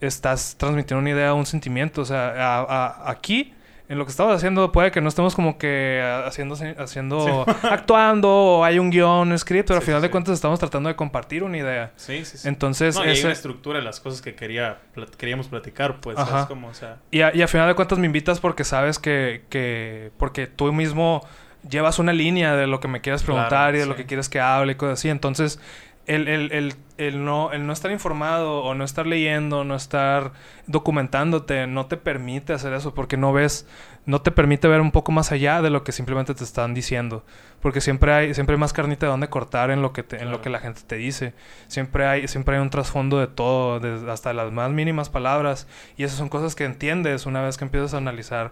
estás transmitiendo una idea, un sentimiento, o sea, a- a- aquí... En lo que estamos haciendo puede que no estemos como que haciendo, haciendo actuando o hay un guion escrito, pero al final sí, de cuentas estamos tratando de compartir una idea. Sí, sí, sí. Entonces, no, y hay una estructura de las cosas que quería, plat- queríamos platicar, pues, Ajá. Como, o sea... Y a, y a final de cuentas me invitas porque sabes que, que... Porque tú mismo llevas una línea de lo que me quieres preguntar Claro, y de lo que quieres que hable y cosas así. Entonces, el, el, el, el no, el no estar informado o no estar leyendo, no estar documentándote, no te permite hacer eso porque no ves... No te permite ver un poco más allá de lo que simplemente te están diciendo. Porque siempre hay, siempre hay más carnita de donde cortar en lo que te- en lo que la gente te dice. Siempre hay, siempre hay un trasfondo de todo, hasta las más mínimas palabras. Y esas son cosas que entiendes una vez que empiezas a analizar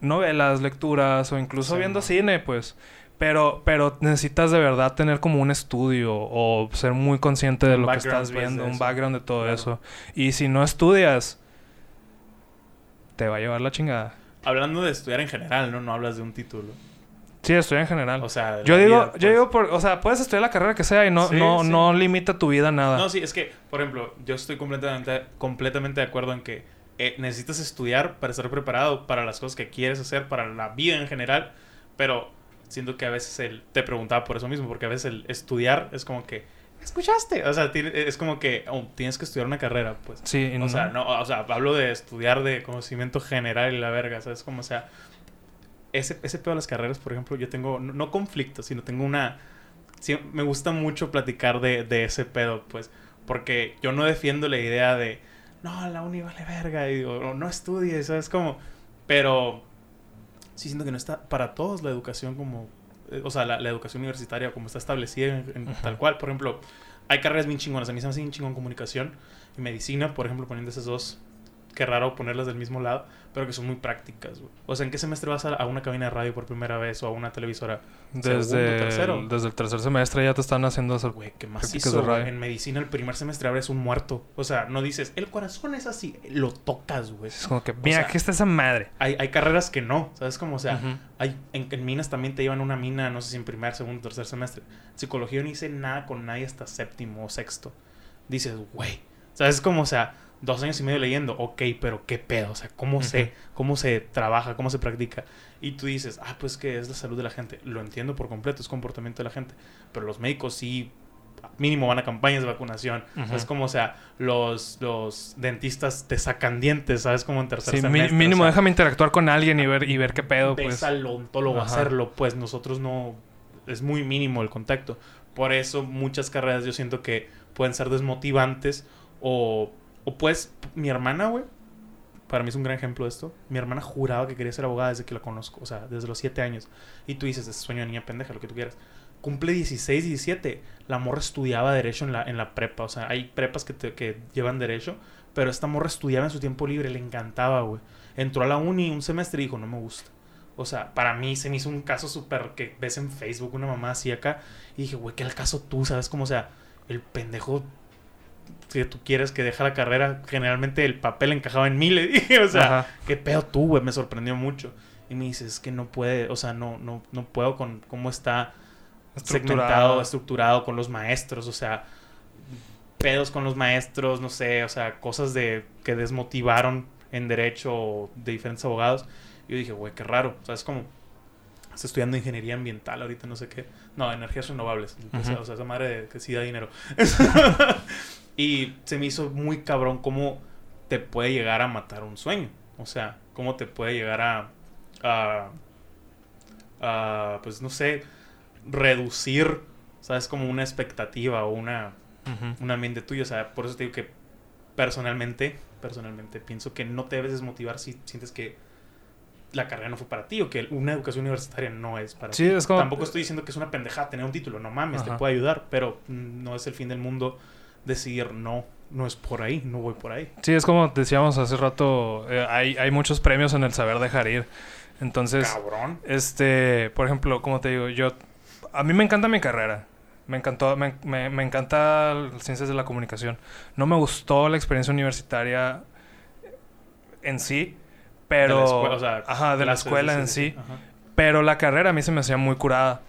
novelas, lecturas o incluso Sí, viendo cine, pues. Pero, pero necesitas de verdad tener como un estudio o ser muy consciente de Un lo que estás pues, viendo, un background de todo Claro. eso. Y si no estudias, te va a llevar la chingada. Hablando de estudiar en general, ¿no? No hablas de un título. Sí, estudia en general. O sea... yo digo, vida, yo pues. digo por, o sea, puedes estudiar la carrera que sea y no, Sí, no, sí. no limita tu vida a nada. No, sí, es que, por ejemplo, yo estoy completamente, completamente de acuerdo en que eh, necesitas estudiar para estar preparado para las cosas que quieres hacer, para la vida en general, pero siento que a veces el, te preguntaba por eso mismo, porque a veces el estudiar es como que, ¿escuchaste? O sea, es como que oh, tienes que estudiar una carrera, pues. Sí, y O no- sea, no, o sea, hablo de estudiar de conocimiento general y la verga, ¿sabes? Como, o sea, ese, ese pedo de las carreras, por ejemplo, yo tengo, no, no conflicto, sino tengo una... sí, me gusta mucho platicar de, de ese pedo, pues, porque yo no defiendo la idea de, no, la uni vale verga, y, o no estudies, ¿sabes? Como, pero sí siento que no está para todos la educación como, eh, o sea, la, la educación universitaria como está establecida en- en tal cual, por ejemplo, hay carreras bien chingonas. A mí se me hace bien chingón comunicación y medicina, por ejemplo, poniendo esas dos. Qué raro ponerlas del mismo lado, pero que son muy prácticas, güey. O sea, ¿en qué semestre vas a, a una cabina de radio por primera vez o a una televisora? Desde, Segundo, tercero. desde el tercer semestre ya te están haciendo eso. Güey, qué macizo. de radio. En medicina, el primer semestre abres un muerto. O sea, no dices, el corazón es así, lo tocas, güey. Es como que, mira, sea, aquí está esa madre. Hay, hay carreras que no, ¿sabes cómo? O sea, hay, en, en minas también te llevan una mina, no sé si en primer, segundo, tercer semestre. Psicología no hice nada con nadie hasta séptimo o sexto. Dices, güey, ¿sabes cómo? O sea, dos años y medio leyendo, ok, pero qué pedo, o sea, ¿cómo sé? ¿Cómo se trabaja? ¿Cómo se practica? Y tú dices, ah, pues que es la salud de la gente. Lo entiendo por completo, es comportamiento de la gente. Pero los médicos sí, mínimo van a campañas de vacunación. Ujú. Es como, o sea, los, los dentistas te sacan dientes, ¿sabes? Como en tercer Sí, o mínimo sea, déjame interactuar con alguien y ver, y ver qué pedo, ves pues. al odontólogo hacerlo, pues nosotros no, es muy mínimo el contacto. Por eso muchas carreras yo siento que pueden ser desmotivantes o, o pues mi hermana, güey, para mí es un gran ejemplo de esto. Mi hermana juraba que quería ser abogada desde que la conozco, o sea, desde los 7 años. Y tú dices, es sueño de niña pendeja, lo que tú quieras. Cumple 16, 17. La morra estudiaba derecho en la, en la prepa. O sea, hay prepas que, te- que llevan derecho. Pero esta morra estudiaba en su tiempo libre, le encantaba, güey. Entró a la uni un semestre y dijo, no me gusta. O sea, para mí se me hizo un caso súper que ves en Facebook una mamá así acá. Y dije, güey, ¿qué el caso tú? ¿Sabes cómo? O sea, el pendejo que tú quieres que deja la carrera, generalmente el papel encajaba en mí, le dije. O sea, Ajá. ¿qué pedo tú, güey? Me sorprendió mucho. Y me dices, es que no puede, o sea, no, no, no puedo con cómo está segmentado, estructurado con los maestros, o sea, pedos con los maestros, no sé, o sea, cosas de que desmotivaron en derecho de diferentes abogados. Yo dije, güey, qué raro, o sea, es como está estudiando ingeniería ambiental ahorita, no sé qué. No, energías renovables, o sea, Ujú. o sea, esa madre de que sí da dinero. y se me hizo muy cabrón cómo te puede llegar a matar un sueño, o sea, cómo te puede llegar a a, a, pues no sé, reducir, ¿sabes? Como una expectativa o una, Ujú. un ambiente tuyo. O sea, por eso te digo que personalmente, personalmente pienso que no te debes desmotivar si sientes que la carrera no fue para ti o que una educación universitaria no es para Sí, ti. es como- Tampoco estoy diciendo que es una pendejada tener un título, no mames, te puede ayudar, pero no es el fin del mundo decidir no, no es por ahí, no voy por ahí. Sí, es como decíamos hace rato, eh, hay, hay muchos premios en el saber dejar ir. Entonces, Cabrón. este, por ejemplo, como te digo, yo, a mí me encanta mi carrera. Me encantó, me, me, me encanta las ciencias de la comunicación. No me gustó la experiencia universitaria en sí, pero... De la escuela, o sea, ajá, de la escuela en sí, sí. ajá. Pero la carrera a mí se me hacía muy curada.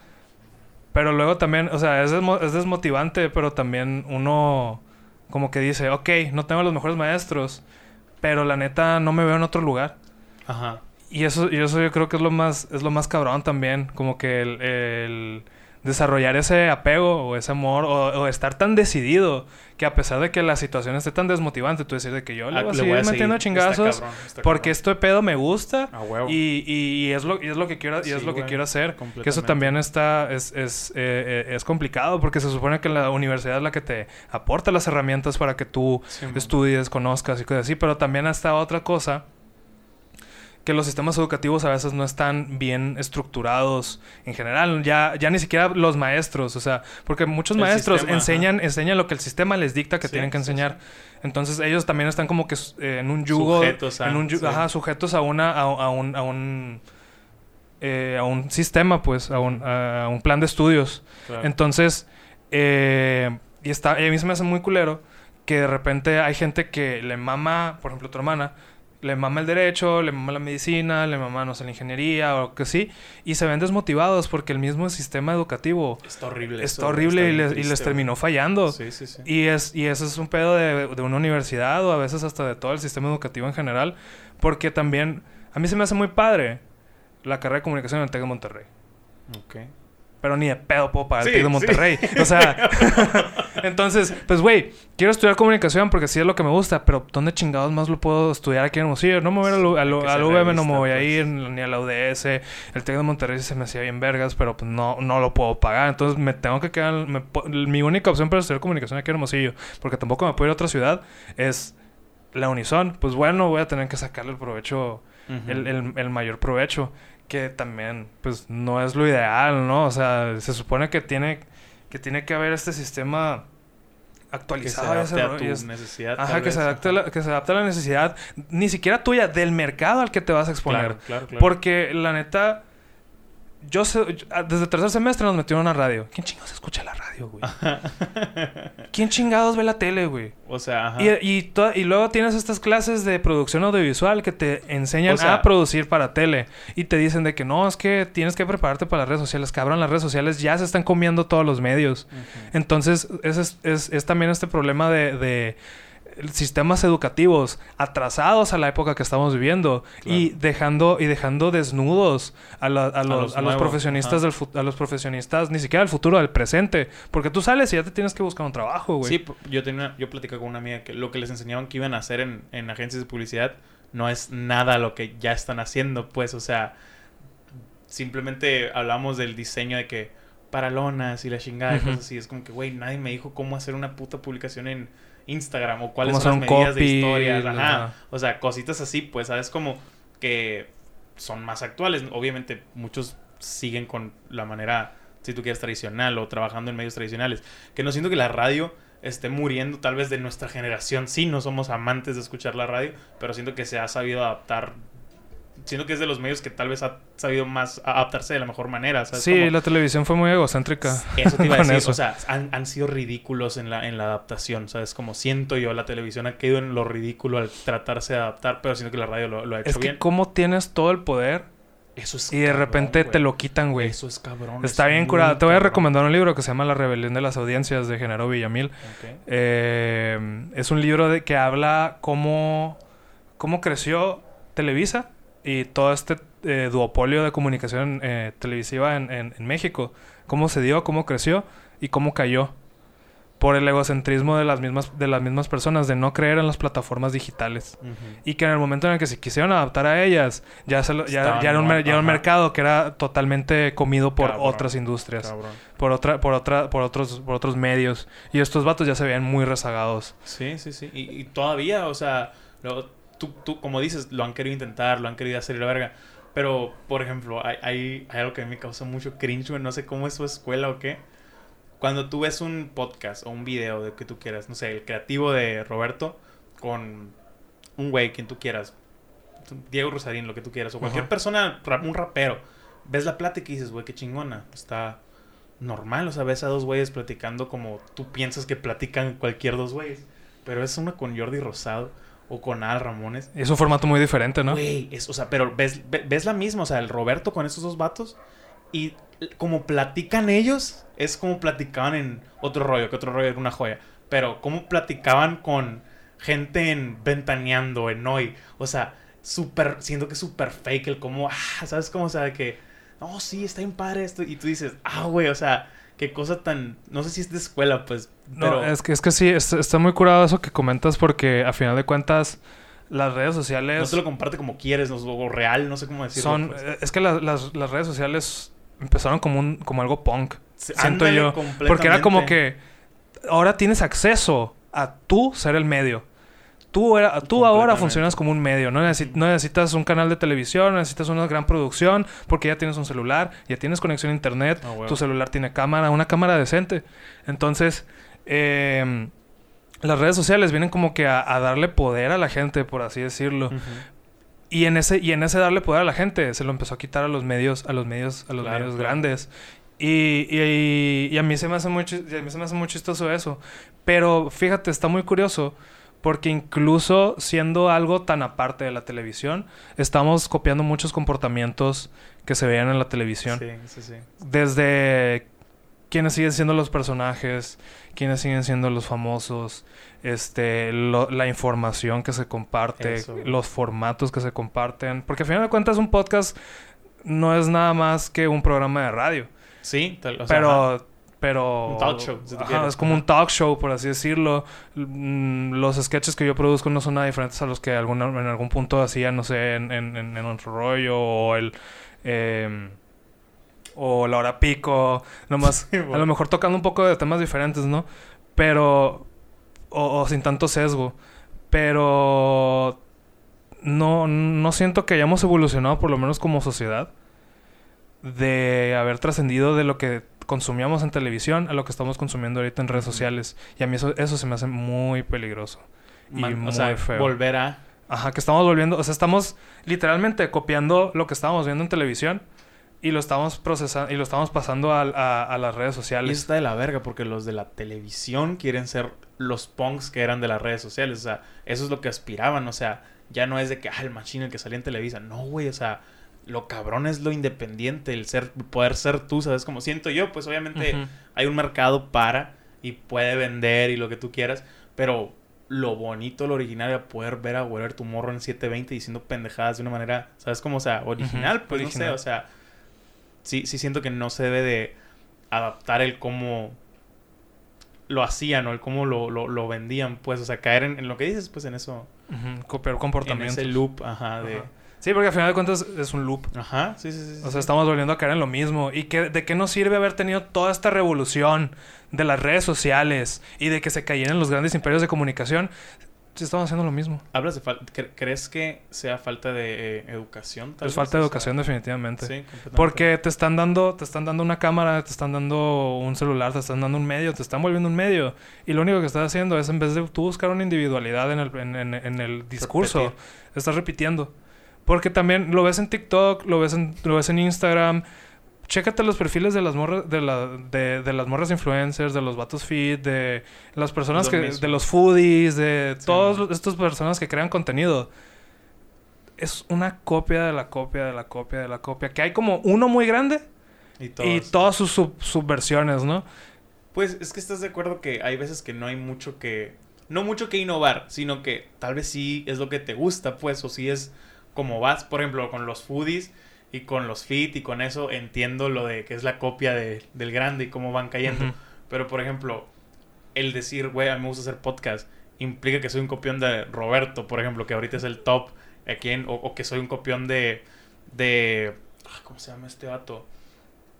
Pero luego también, o sea, es, desmo- es desmotivante, pero también uno como que dice, ok, no tengo los mejores maestros, pero la neta no me veo en otro lugar. Ajá. Y eso, y eso yo creo que es lo más, es lo más cabrón también, como que el, el desarrollar ese apego o ese amor o, o estar tan decidido que a pesar de que la situación esté tan desmotivante, tú decir de que yo le Ah, voy a seguir metiendo chingazos Está cabrón, está porque este pedo me gusta y, y, y es lo, y es lo que quiero, y es lo que quiero hacer. Que eso también está, es, es, eh, eh, es complicado porque se supone que la universidad es la que te aporta las herramientas para que tú Sí, man. estudies, conozcas y cosas así, pero también está otra cosa que los sistemas educativos a veces no están bien estructurados en general, ya, ya ni siquiera los maestros, o sea, porque muchos El maestros sistema, enseñan, enseñan lo que el sistema les dicta que Sí, tienen que sí, enseñar. Entonces ellos también están como que eh, en un yugo, Sujetos a- en un ajá, sujetos a una, a, a un, a un, eh, a un sistema, pues, a un, a un plan de estudios. Claro. Entonces, eh, y, está, y a mí se me hace muy culero que de repente hay gente que le mama, por ejemplo, tu hermana, le mama el derecho, le mama la medicina, le mama, no sé, la ingeniería o que sí, y se ven desmotivados porque el mismo sistema educativo Está horrible. está horrible está y, les, y les triste, terminó fallando. Sí, sí, sí. Y, es, y eso es un pedo de, de una universidad o a veces hasta de todo el sistema educativo en general, porque también a mí se me hace muy padre la carrera de comunicación en el TEC de Monterrey. Ok. Pero ni de pedo puedo pagar el TEC de. Monterrey. O sea, entonces, pues, güey, quiero estudiar comunicación porque sí es lo que me gusta, pero ¿dónde chingados más lo puedo estudiar aquí en Hermosillo? No me voy a ir al, al, Que al sea UVM, no me voy a pues. ir, ni a la UDS. El TEC de Monterrey se me hacía bien vergas, pero pues no, no lo puedo pagar. Entonces me tengo que quedar. me mi única opción para estudiar comunicación aquí en Hermosillo, porque tampoco me puedo ir a otra ciudad, es la Unison. Pues bueno, voy a tener que sacarle el provecho el, el- el mayor provecho. Que también, pues, no es lo ideal, ¿no? O sea, se supone que tiene que, tiene que haber este sistema actualizado. Que se adapte a tu necesidad. Ajá, que vez, se, adapte ajá. la, que se adapte a la necesidad, ni siquiera tuya, del mercado al que te vas a exponer. Claro, claro, claro. Porque la neta, yo sé, ah, desde tercer semestre nos metieron a radio. ¿Quién chingados escucha la radio, güey? ¿Quién chingados ve la tele, güey? o sea, ajá. Y, y, luego tienes estas clases de producción audiovisual que te enseñan O sea- a producir para tele. Y te dicen de que no, es que tienes que prepararte para las redes sociales. Cabrón, las redes sociales ya se están comiendo todos los medios. Entonces, es, es- es también este problema de, de sistemas educativos atrasados a la época que estamos viviendo y dejando y dejando desnudos a, la- a los, los a los profesionistas ajá. del a los profesionistas ni siquiera del futuro del presente porque tú sales y ya te tienes que buscar un trabajo güey Sí, yo tenía, yo platicaba con una amiga que lo que les enseñaban que iban a hacer en, en agencias de publicidad no es nada lo que ya están haciendo, pues, o sea, simplemente hablamos del diseño de que para lonas y la chingada y cosas así. Es como que, güey, nadie me dijo cómo hacer una puta publicación en Instagram o cuáles son las medidas de historias. Ajá. O sea, cositas así, pues, ¿sabes? Como que son más actuales. Obviamente, muchos siguen con la manera, si tú quieres, tradicional o trabajando en medios tradicionales. Que no siento que la radio esté muriendo tal vez de nuestra generación. Sí, no somos amantes de escuchar la radio, pero siento que se ha sabido adaptar. Siento que es de los medios que tal vez ha sabido más adaptarse de la mejor manera. ¿sabes? sí Como- la televisión fue muy egocéntrica eso te iba a decir. eso. O sea, han, han sido ridículos en la, en la adaptación. ¿Sabes? Como siento yo, la televisión ha caído en lo ridículo al tratarse de adaptar, pero siento que la radio lo, lo ha hecho es que bien. cómo tienes todo el poder Eso es y de cabrón, repente te lo quitan güey Eso es cabrón. está es bien muy curado te voy a recomendar un libro que se llama La rebelión de las audiencias de Genaro Villamil. Eh, es un libro de que habla cómo, cómo creció Televisa y todo este eh, duopolio de comunicación eh, televisiva en, en- en México. Cómo se dio, cómo creció y cómo cayó. Por el egocentrismo de las mismas, de las mismas personas, de no creer en las plataformas digitales. Y que en el momento en el que se quisieron adaptar a ellas, ya, se lo- ya, ya era un, mer- ya era un ajá. mercado que era totalmente comido por Cabrón, otras industrias Cabrón. por otra por otra por otros por otros medios y estos vatos ya se veían muy rezagados Sí, sí, sí. Y, y todavía, o sea, tú, tú, como dices, lo han querido intentar, lo han querido hacer y la verga. Pero, por ejemplo, hay, hay, hay algo que a mí me causa mucho cringe, güey, no sé cómo es su escuela o qué. Cuando tú ves un podcast o un video de que tú quieras, no sé, el creativo de Roberto con un güey, quien tú quieras, Diego Rosarín, lo que tú quieras, o cualquier Ajá. persona, ra- un rapero, ves la plática y dices, güey, qué chingona, está normal, o sea, ves a dos güeyes platicando como tú piensas que platican cualquier dos güeyes, pero es una con Jordi Rosado o con Al Ramones. es un formato muy diferente no Güey, es, o sea, pero ves, ve- ves la misma, o sea, el Roberto con esos dos vatos y como platican ellos, es como platicaban en otro rollo, que otro rollo era una joya, pero como platicaban con gente en Ventaneando, en Hoy, o sea, súper, siento que súper fake el como, ah, ¿sabes cómo? O sea, de que, no, sí, está bien padre esto, y tú dices, ah, güey, o sea, qué cosa tan, no sé si es de escuela, pues, No, pero... es que es que sí es- está muy curado eso que comentas porque a final de cuentas las redes no sociales te lo comparte como quieres, no, o real, no sé cómo decirlo. son pues. eh, es que las, las, las redes sociales empezaron como un como algo punk Sí, siento yo porque era como que ahora tienes acceso a tú ser el medio Tú, era, tú ahora funcionas como un medio. No, necesi- no necesitas un canal de televisión, no necesitas una gran producción, porque ya tienes un celular, ya tienes conexión a internet, Ah, tu celular tiene cámara, una cámara decente. Entonces, eh, las redes sociales vienen como que a, a darle poder a la gente, por así decirlo. Y en ese, y en ese darle poder a la gente, se lo empezó a quitar a los medios, a los medios, a los Claro, medios claro. grandes. Y, y, y a mí se me hace muy a mí se me hace muy chistoso eso. Pero fíjate, está muy curioso. Porque incluso siendo algo tan aparte de la televisión, estamos copiando muchos comportamientos que se veían en la televisión. Sí, sí, sí. Desde quiénes siguen siendo los personajes, quiénes siguen siendo los famosos, este, lo- la información que se comparte, Eso. los formatos que se comparten. Porque al final de cuentas un podcast no es nada más que un programa de radio. Sí, tal- o sea, pero... ajá. Pero Un talk show, si ajá, es como un talk show, por así decirlo. Mm, Los sketches que yo produzco no son nada diferentes a los que alguna, en algún punto hacía, no sé, en, en, en, otro rollo o el... em, o la hora pico, nomás Sí, a lo mejor tocando un poco de temas diferentes, ¿no? Pero, o, o sin tanto sesgo, pero no, no siento que hayamos evolucionado, por lo menos como sociedad, de haber trascendido de lo que consumíamos en televisión a lo que estamos consumiendo ahorita en redes sociales. Y a mí eso, eso se me hace muy peligroso. Y muy o sea, feo. volver a... Ajá, que estamos volviendo, o sea, estamos literalmente copiando lo que estábamos viendo en televisión y lo estamos procesando y lo estamos pasando a, a las redes Y sociales. eso está de la verga porque los de la televisión quieren ser los punks que eran de las redes sociales. O sea, eso es lo que aspiraban. O sea, ya no es de que, ah, el machine el que salía en Televisa. No, güey, o sea, lo cabrón es lo independiente, el ser, poder ser tú, ¿sabes? Como siento yo, pues obviamente hay un mercado para y puede vender y lo que tú quieras, pero lo bonito, lo original era poder ver a Whatever tu morro en 720 diciendo pendejadas de una manera, ¿sabes? Como, o sea, original, pues no original. sé, o sea, sí, sí siento que no se debe de adaptar el cómo lo hacían o el cómo lo, lo, lo vendían, pues, o sea, caer en, en lo que dices, pues en eso, en ese loop, ajá, de... Ajá. Sí, porque al final de cuentas es un loop. Ajá, sí, sí, sí. O sea, estamos volviendo a caer en lo mismo. ¿Y que, de qué nos sirve haber tenido toda esta revolución de las redes sociales y de que se cayeran los grandes imperios de comunicación si estamos haciendo lo mismo? Hablas de falta, ¿crees que sea falta de eh, educación? tal Es vez? falta de O sea, educación definitivamente. Sí, completamente. Porque te están dando, te están dando una cámara, te están dando un celular, te están dando un medio, te están volviendo un medio. Y lo único que estás haciendo es en vez de tú buscar una individualidad en el, en, en- en el discurso, Repetir. estás repitiendo. Porque también lo ves en TikTok, lo ves en, lo ves en Instagram. Chécate los perfiles de las morras, de, la, de, de las morras influencers, de los vatos fit, de las personas Lo que, mismo. de los foodies, de Sí, todas estas personas que crean contenido. Es una copia de la copia de la copia de la copia. Que hay como uno muy grande Y todos. y todas sus sub- subversiones, ¿no? Pues es que estás de acuerdo que hay veces que no hay mucho que... No mucho que innovar, sino que tal vez sí es lo que te gusta, pues, o sí es como vas, por ejemplo, con los foodies y con los fit y con eso entiendo lo de que es la copia de- del grande y cómo van cayendo. Pero, por ejemplo, el decir, güey, a mí me gusta hacer podcast, implica que soy un copión de Roberto, por ejemplo, que ahorita es el top aquí en- o, o que soy un copión de... de ah, ¿Cómo se llama este vato?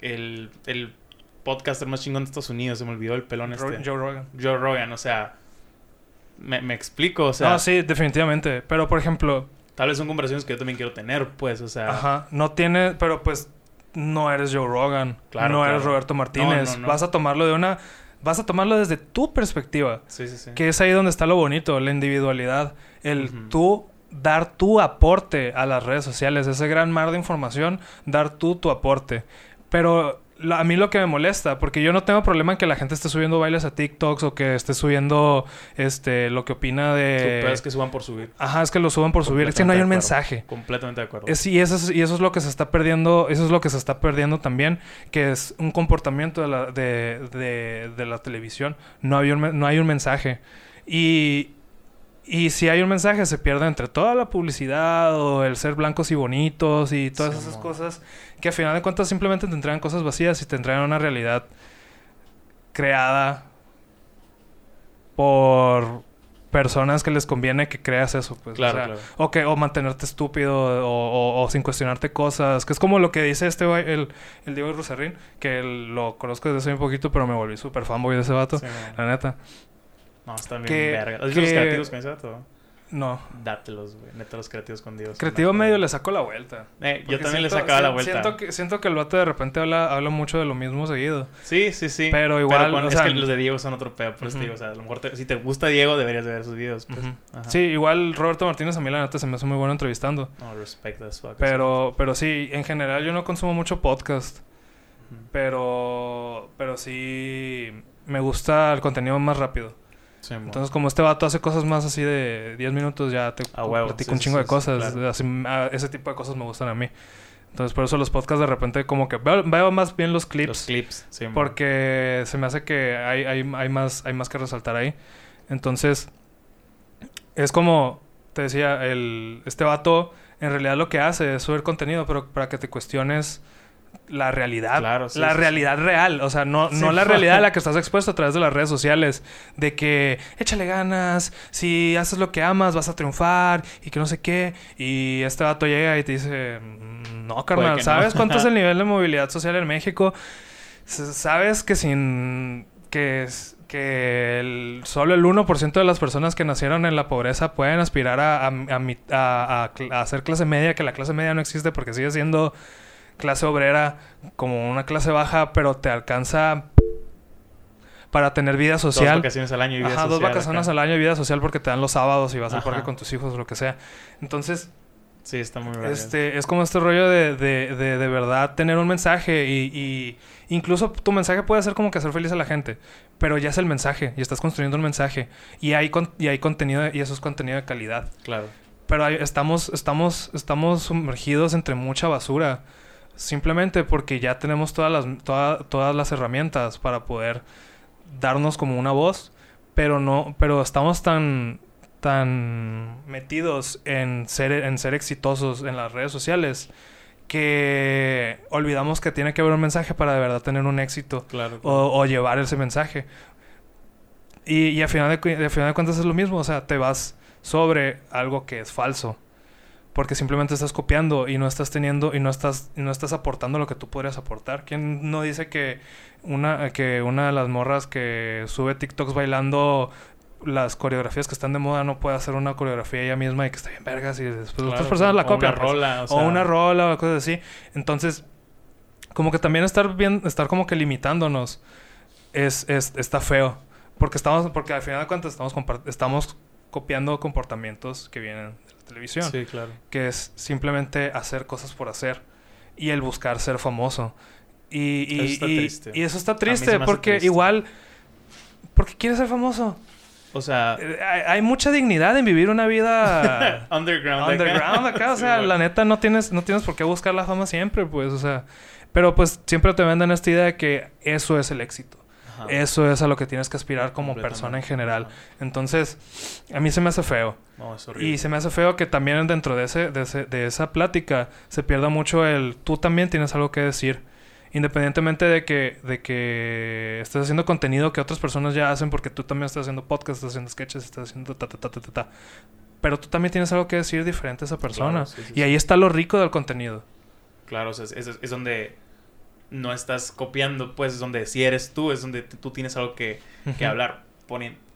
El, el podcaster más chingón de Estados Unidos, se me olvidó el pelón Ro- este. Joe Rogan. Joe Rogan, o sea... Me, me explico, o sea... no, sí, definitivamente. Pero, por ejemplo, Tal vez son conversaciones que yo también quiero tener, pues, o sea... Ajá, no tiene, pero pues no eres Joe Rogan, Claro, no eres. Roberto Martínez, No, no, no. vas a tomarlo de una, vas a tomarlo desde tu perspectiva, Sí, sí, sí. que es ahí donde está lo bonito, la individualidad, el tú dar tu aporte a las redes sociales, ese gran mar de información, dar tú tu aporte. Pero a mí lo que me molesta, porque yo no tengo problema en que la gente esté subiendo bailes a TikToks o que esté subiendo este lo que opina de pedo es que suban por subir. Ajá, es que lo suban por subir, es que no hay un acuerdo. mensaje. Completamente de acuerdo. Es, y, eso es, y eso es lo que se está perdiendo, eso es lo que se está perdiendo también, que es un comportamiento de la, de, de- de la televisión. No, había un, no hay un mensaje. Y, y si hay un mensaje, se pierde entre toda la publicidad o el ser blancos y bonitos y todas Sí, esas cosas que a final de cuentas simplemente te entregan cosas vacías y te entregan una realidad creada por personas que les conviene que creas eso, pues. o Claro, sea, claro. o que o mantenerte estúpido o, o- o sin cuestionarte cosas. Que es como lo que dice este el, el Diego Rosarín, que el- lo conozco desde hace un poquito, pero me volví súper fanboy de ese vato. Sí, La neta. No, están bien Que- verga. ¿Has visto los creativos con ese vato? No. Dátelos, güey. Neta, los creativos con Dios. Creativo medio le sacó la vuelta. Eh, yo también le sacaba la vuelta. Siento que, siento que el vato de repente habla, habla mucho de lo mismo seguido. Sí, sí, sí. Pero igual, con- o es que los de Diego son otro pedo. Por eso te Ujú. digo, o sea, a lo mejor te- si te gusta Diego, deberías de ver sus videos. Pues. Sí, igual Roberto Martínez a mí la neta se me hace muy bueno entrevistando. No, respect as fuck. Pero, pero sí, en general yo no consumo mucho podcast. Pero, pero sí me gusta el contenido más rápido. Sí. Entonces, como este vato hace cosas más así de 10 minutos, ya te A huevo, platico sí, un chingo sí, de cosas. sí, claro. Así, ah, ese tipo de cosas me gustan a mí. Entonces, por eso los podcasts de repente como que veo, veo más bien los clips. los clips. Sí, porque se me hace que hay, hay, hay, más, hay más que resaltar ahí. Entonces, es como, te decía, el, este vato en realidad lo que hace es subir contenido, pero para que te cuestiones la realidad. Claro, sí, la sí, sí. realidad real. O sea, no, no la realidad a la que estás expuesto a través de las redes sociales. De que échale ganas, si haces lo que amas vas a triunfar y que no sé qué. Y este vato llega y te dice, "Mm, no, carnal, que no". ¿sabes cuánto es el nivel de movilidad social en México? Sabes que sin... que, que el- solo el 1% de las personas que nacieron en la pobreza pueden aspirar a, a, a a hacer clase media, que la clase media no existe porque sigue siendo clase obrera como una clase baja, pero te alcanza para tener vida social. Dos vacaciones al año y vida Ajá, social. dos vacaciones acá. al año y vida social porque te dan los sábados y vas al Ajá. parque con tus hijos o lo que sea. Entonces, Sí, está muy bien. este, es como este rollo de, de, de, de verdad tener un mensaje y, y incluso tu mensaje puede ser como que hacer feliz a la gente, pero ya es el mensaje y estás construyendo un mensaje y hay, con- y hay contenido y eso es contenido de calidad. Claro. Pero hay- estamos, estamos, estamos sumergidos entre mucha basura. Simplemente porque ya tenemos todas las, toda- todas las herramientas para poder darnos como una voz. Pero no, pero estamos tan, tan metidos en ser, en ser exitosos en las redes sociales que olvidamos que tiene que haber un mensaje para de verdad tener un éxito Claro. o, o llevar ese mensaje. Y, y a, final de, a final de cuentas es lo mismo, o sea, te vas sobre algo que es falso. Porque simplemente estás copiando y no estás teniendo y no estás, y no estás aportando lo que tú podrías aportar. ¿Quién no dice que una, que una de las morras que sube TikToks bailando las coreografías que están de moda no puede hacer una coreografía ella misma y que está bien vergas y después Claro, otras personas la o copian? Una pues? rola. O, o una rola o cosas así. Entonces, como que también estar bien, estar como que limitándonos es, es está feo. Porque estamos, porque al final de cuentas estamos estamos copiando comportamientos que vienen de la televisión. Sí, claro. Que es simplemente hacer cosas por hacer. Y el buscar ser famoso. Y, y, Eso está y- triste. y eso está triste porque triste. igual. Porque quieres ser famoso. O sea, Eh, Hay, hay mucha dignidad en vivir una vida underground. underground acá, o Sí, sea, la neta no tienes, no tienes por qué buscar la fama siempre, pues, o sea, pero pues siempre te venden esta idea de que eso es el éxito. Ajá. Eso es a lo que tienes que aspirar como persona en general. Ajá. Entonces, a mí se me hace feo. No, es horrible. Y se me hace feo que también dentro de, ese, de, ese- de esa plática se pierda mucho el tú también tienes algo que decir. Independientemente de que, de que estés haciendo contenido que otras personas ya hacen, porque tú también estás haciendo podcasts, estás haciendo sketches, estás haciendo ta ta ta ta ta ta. Pero tú también tienes algo que decir diferente a esa persona. Claro, sí, sí, y sí. ahí está lo rico del contenido. Claro, o sea, es, es- es donde no estás copiando, pues es donde si eres tú, es donde tú tienes algo que, que hablar.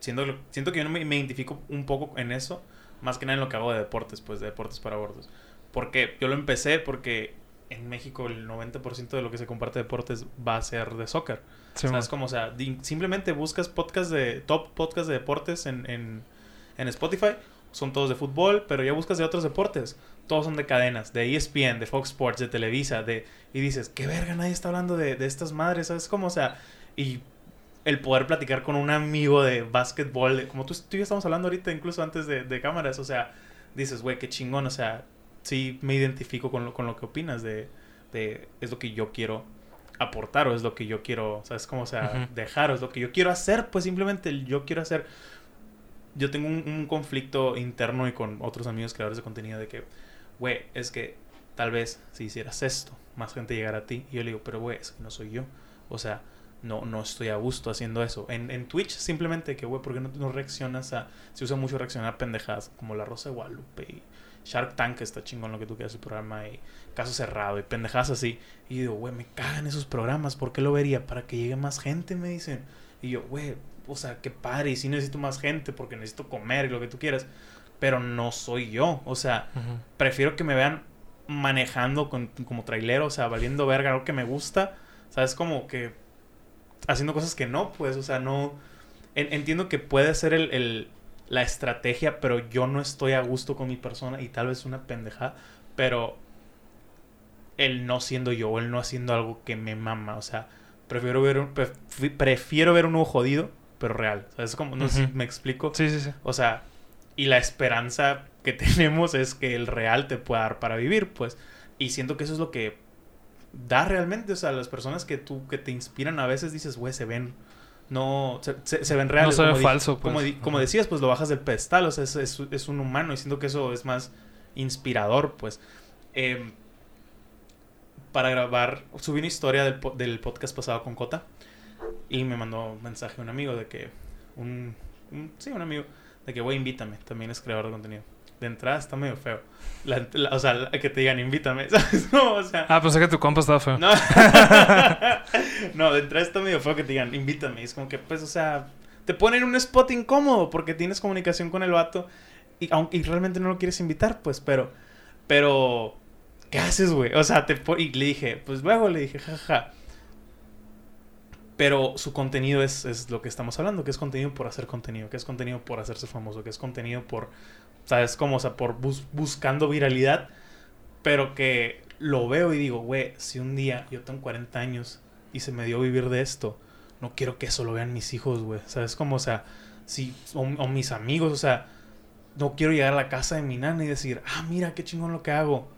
Siento que yo no me, me identifico un poco en eso, más que nada en lo que hago de deportes, pues de deportes para gordos. Porque yo lo empecé porque en México el 90% de lo que se comparte de deportes va a ser de soccer. Sí, o sea, es como, o sea, simplemente buscas podcast de, top podcast de deportes en, en, en Spotify, son todos de fútbol, pero ya buscas de otros deportes. Todos son de cadenas, de ESPN, de Fox Sports, de Televisa, de... Y dices, qué verga, nadie está hablando de, de estas madres, ¿sabes? Como, o sea, y el poder platicar con un amigo de básquetbol, de- como tú, tú y yo estamos hablando ahorita, incluso antes de, de cámaras, o sea, dices, güey, qué chingón, o sea, sí me identifico con lo, con lo que opinas de, de, es lo que yo quiero aportar o es lo que yo quiero, ¿sabes? Como, o sea, Ujú. dejar o es lo que yo quiero hacer, pues simplemente el yo quiero hacer. Yo tengo un, un conflicto interno y con otros amigos creadores de contenido de que, güey, es que tal vez si hicieras esto, más gente llegara a ti. Y yo le digo, pero güey, es que no soy yo. O sea, no, no estoy a gusto haciendo eso. En, en Twitch simplemente que, güey, ¿por qué no, no reaccionas a... Se usa mucho reaccionar a pendejadas como La Rosa de Guadalupe y Shark Tank, está chingón lo que tú quieras su programa y Caso Cerrado y pendejadas así. Y digo, güey, me cagan esos programas, ¿por qué lo vería? Para que llegue más gente, me dicen. Y yo, güey, o sea, qué padre, y sí necesito más gente porque necesito comer y lo que tú quieras. Pero no soy yo, o sea, prefiero que me vean manejando con, como trailero, o sea, valiendo verga, algo que me gusta, ¿sabes? Como que haciendo cosas que no, pues, o sea, no... en- entiendo que puede ser el, el- la estrategia, pero yo no estoy a gusto con mi persona y tal vez una pendejada, pero el no siendo yo o el no haciendo algo que me mama, o sea, prefiero ver un, pref- prefiero ver uno jodido, pero real, ¿sabes? Como, no sé si me explico. Sí, sí, sí. O sea, y la esperanza que tenemos es que el real te pueda dar para vivir, pues. Y siento que eso es lo que da realmente. O sea, las personas que tú, que te inspiran a veces dices, güey, se ven. No, se, se- se ven reales. se ve falso, pues. Como, como decías, pues lo bajas del pedestal. O sea, es, es- es un humano. Y siento que eso es más inspirador, pues. Em, para grabar, subí una historia del, del podcast pasado con Cota. Y me mandó un mensaje un amigo de que. Un, un- sí, un amigo. De que, güey, invítame. También es creador de contenido. De entrada está medio feo. La- la- o sea, la- que te digan, invítame. ¿Sabes? No, o sea. Ah, pensé que tu compa estaba feo. No. no, de entrada está medio feo que te digan, invítame. Es como que, pues, o sea, te ponen un spot incómodo porque tienes comunicación con el vato y, aunque, y realmente no lo quieres invitar, pues, pero, pero ¿qué haces, güey? O sea, te y le dije, pues luego le dije, jaja. Pero su contenido es, es, lo que estamos hablando, que es contenido por hacer contenido, que es contenido por hacerse famoso, que es contenido por, ¿sabes cómo? O sea, por buscando viralidad, pero que lo veo y digo, güey, si un día yo tengo 40 años y se me dio vivir de esto, no quiero que eso lo vean mis hijos, güey, ¿sabes cómo? O sea, si, o, o mis amigos, o sea, no quiero llegar a la casa de mi nana y decir, ah, mira qué chingón lo que hago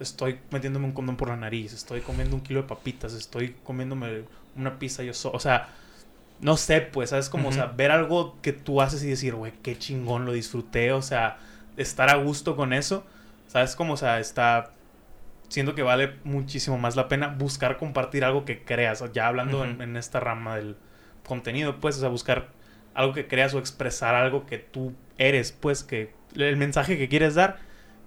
estoy metiéndome un condón por la nariz, estoy comiendo un kilo de papitas, estoy comiéndome una pizza yo solo. O sea, no sé, pues, ¿sabes? Como, o sea, ver algo que tú haces y decir, güey, qué chingón, lo disfruté, o sea, estar a gusto con eso, ¿sabes? Como, o sea, está. Siento que vale muchísimo más la pena buscar compartir algo que creas, ya hablando en, en, esta rama del contenido, pues, o sea, buscar algo que creas o expresar algo que tú eres, pues, que el mensaje que quieres dar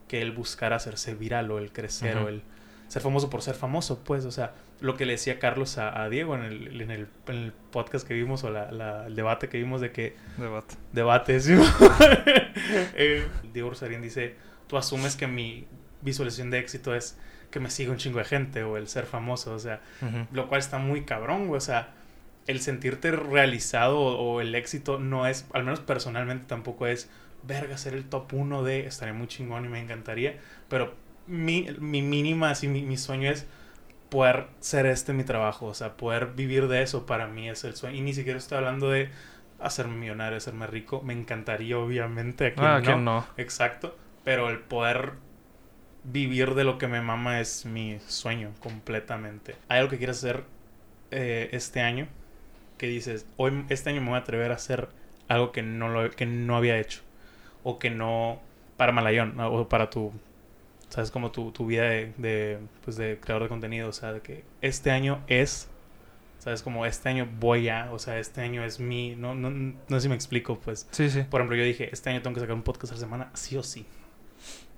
que el buscar hacerse viral o el crecer o el ser famoso por ser famoso, pues, o sea, lo que le decía Carlos a, Diego en el, en, el, en el, podcast que vimos o la, el debate que vimos de que... Debate. Debate, sí. eh, Diego Rosarín dice, tú asumes que mi visualización de éxito es que me siga un chingo de gente o el ser famoso, o sea, lo cual está muy cabrón, o sea, el sentirte realizado o, el éxito no es, al menos personalmente tampoco es verga, ser el top 1 de, estaría muy chingón y me encantaría, pero mi, mi mínima, así, mi, mi, sueño es poder ser este mi trabajo, o sea, poder vivir de eso para mí es el sueño, y ni siquiera estoy hablando de hacerme millonario, hacerme rico, me encantaría obviamente, aquí ah, no, no, exacto, pero el poder vivir de lo que me mama es mi sueño completamente. ¿Hay algo que quieras hacer eh, este año? Que dices, hoy, este año me voy a atrever a hacer algo que no, lo, que no había hecho o que no para Malayón o para tu sabes como tu, tu vida de, de, pues de creador de contenido o sea de que este año es sabes como este año voy a o sea este año es mi no no no sé si me explico pues. Sí sí. Por ejemplo yo dije este año tengo que sacar un podcast a la semana sí o sí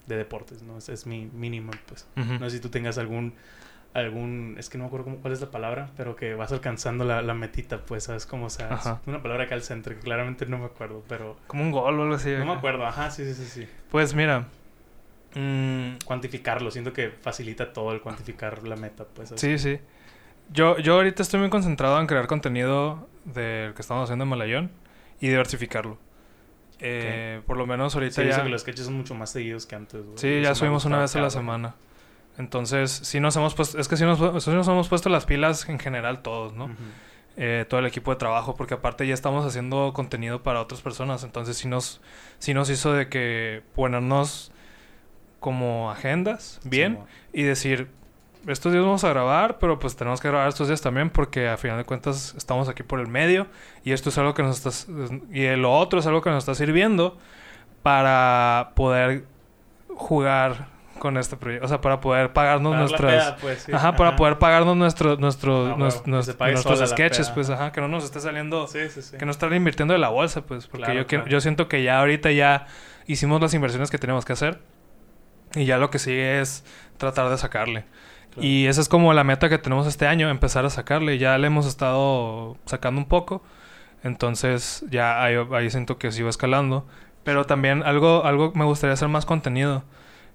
de deportes no ese es mi mínimo pues. No sé si tú tengas algún algún, es que no me acuerdo cómo, cuál es la palabra, pero que vas alcanzando la, la metita, pues, ¿sabes? Como, o sea, una palabra acá al centro que claramente no me acuerdo, pero... Como un gol o algo así. No me acuerdo, ajá, sí, sí, sí, sí. Pues mira... Mm, Cuantificarlo, siento que facilita todo el cuantificar la meta, pues. Sí, sí. Yo, yo ahorita estoy muy concentrado en crear contenido del que estamos haciendo en Malayón y diversificarlo. Eh, Por lo menos ahorita sí, ya... que los sketches son mucho más seguidos que antes. Sí, ya subimos una vez a la semana. Entonces, sí nos hemos puesto, es que sí nos, nos hemos puesto las pilas en general todos, ¿no? Eh, todo el equipo de trabajo, porque aparte ya estamos haciendo contenido para otras personas, entonces sí nos, sí nos hizo de que ponernos como agendas, bien, y decir, estos días vamos a grabar, pero pues tenemos que grabar estos días también porque a final de cuentas estamos aquí por el medio y esto es algo que nos está, y lo otro es algo que nos está sirviendo para poder jugar con este proyecto. O sea, para poder pagarnos nuestras... Pues, ajá, para poder pagarnos nuestro, nuestro, ah, nuestros sketches, pues, ajá, que no nos esté saliendo... Sí, sí, que no estar invirtiendo de la bolsa, pues. Porque yo, yo siento que ya ahorita ya hicimos las inversiones que tenemos que hacer. Y ya lo que sigue es tratar de sacarle. Y esa es como la meta que tenemos este año, empezar a sacarle. Ya le hemos estado sacando un poco. Entonces ya ahí, ahí siento que sigo escalando. Pero también algo, algo me gustaría hacer más contenido.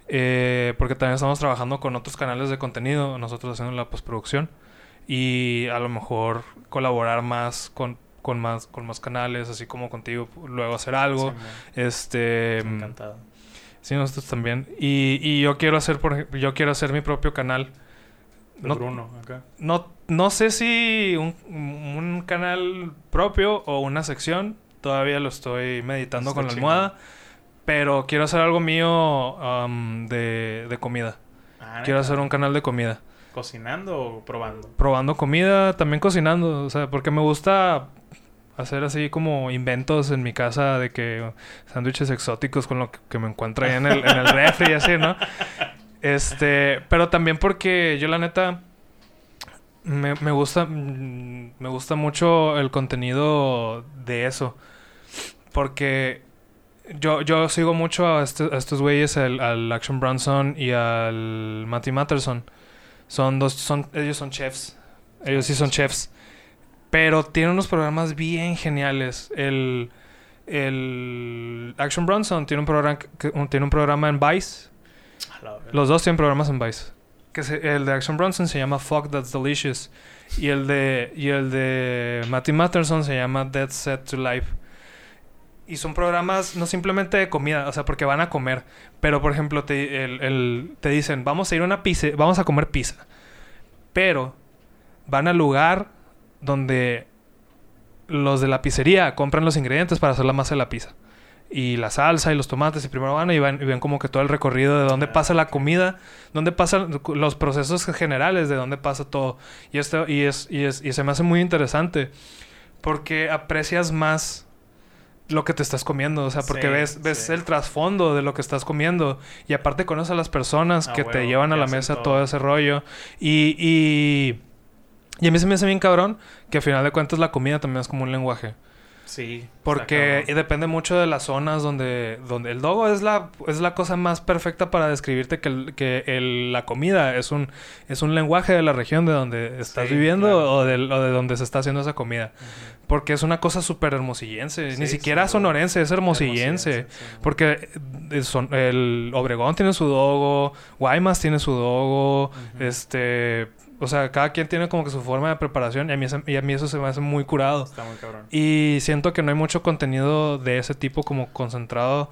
Eh, porque también estamos trabajando con otros canales de contenido, nosotros haciendo la postproducción. Y a lo mejor colaborar más con, con más con más canales, así como contigo, luego hacer algo. este mm, encantado. Sí, nosotros también. Y, y yo quiero hacer por yo quiero hacer mi propio canal. No, Bruno, acá. No, no sé si un, un, canal propio o una sección. Todavía lo estoy meditando con la almohada. Pero quiero hacer algo mío de, de, comida. Ah, quiero hacer un canal de comida. ¿Cocinando o probando? Probando comida, también cocinando. O sea, porque me gusta hacer así como inventos en mi casa de que sándwiches exóticos con lo que, me encuentro ahí en el, en el refri y así, ¿no? Este, pero también porque yo la neta me, me gusta me gusta mucho el contenido de eso. Porque yo, yo sigo mucho este, a, estos güeyes, al Action Bronson y al Matty Matterson. Son dos, son, ellos son chefs. Ellos sí son chefs. Pero tienen unos programas bien geniales. El, el Action Bronson tiene un, programa, tiene un programa en Vice. Los dos tienen programas en Vice. Que se- el de Action Bronson se llama Fuck That's Delicious. Y el de, y el de Matty Matterson se llama Dead Set to Life. Y son programas no simplemente de comida, o sea, porque van a comer. Pero, por ejemplo, te, el- el- te dicen, vamos a ir a una pizza, vamos a comer pizza. Pero van al lugar donde los de la pizzería compran los ingredientes para hacer la masa de la pizza. Y la salsa y los tomates. Y primero van y, van y ven como que todo el recorrido de dónde pasa la comida, dónde pasan los procesos generales, de dónde pasa todo. Y esto y es, y es y se me hace muy interesante porque aprecias más lo que te estás comiendo, o sea, porque Sí, ves ves sí. el trasfondo de lo que estás comiendo y aparte conoces a las personas Ah, que te llevan a la mesa todo. todo ese rollo y, y y a mí se me hace bien cabrón que al final de cuentas la comida también es como un lenguaje. Sí. Porque depende mucho de las zonas donde, donde el dogo es la, es la cosa más perfecta para describirte que, el- que el- la comida es un, es un lenguaje de la región de donde estás Sí, viviendo claro. o, del- o de donde se está haciendo esa comida. Porque es una cosa súper hermosillense. Ni Sí, siquiera duda. sonorense, es hermosillense. Hermosillense, sí. Porque el, son- el Obregón tiene su dogo, Guaymas tiene su dogo, este... O sea, cada quien tiene como que su forma de preparación y a mí, y a mí eso se me hace muy curado. Está muy cabrón. Y siento que no hay mucho contenido de ese tipo como concentrado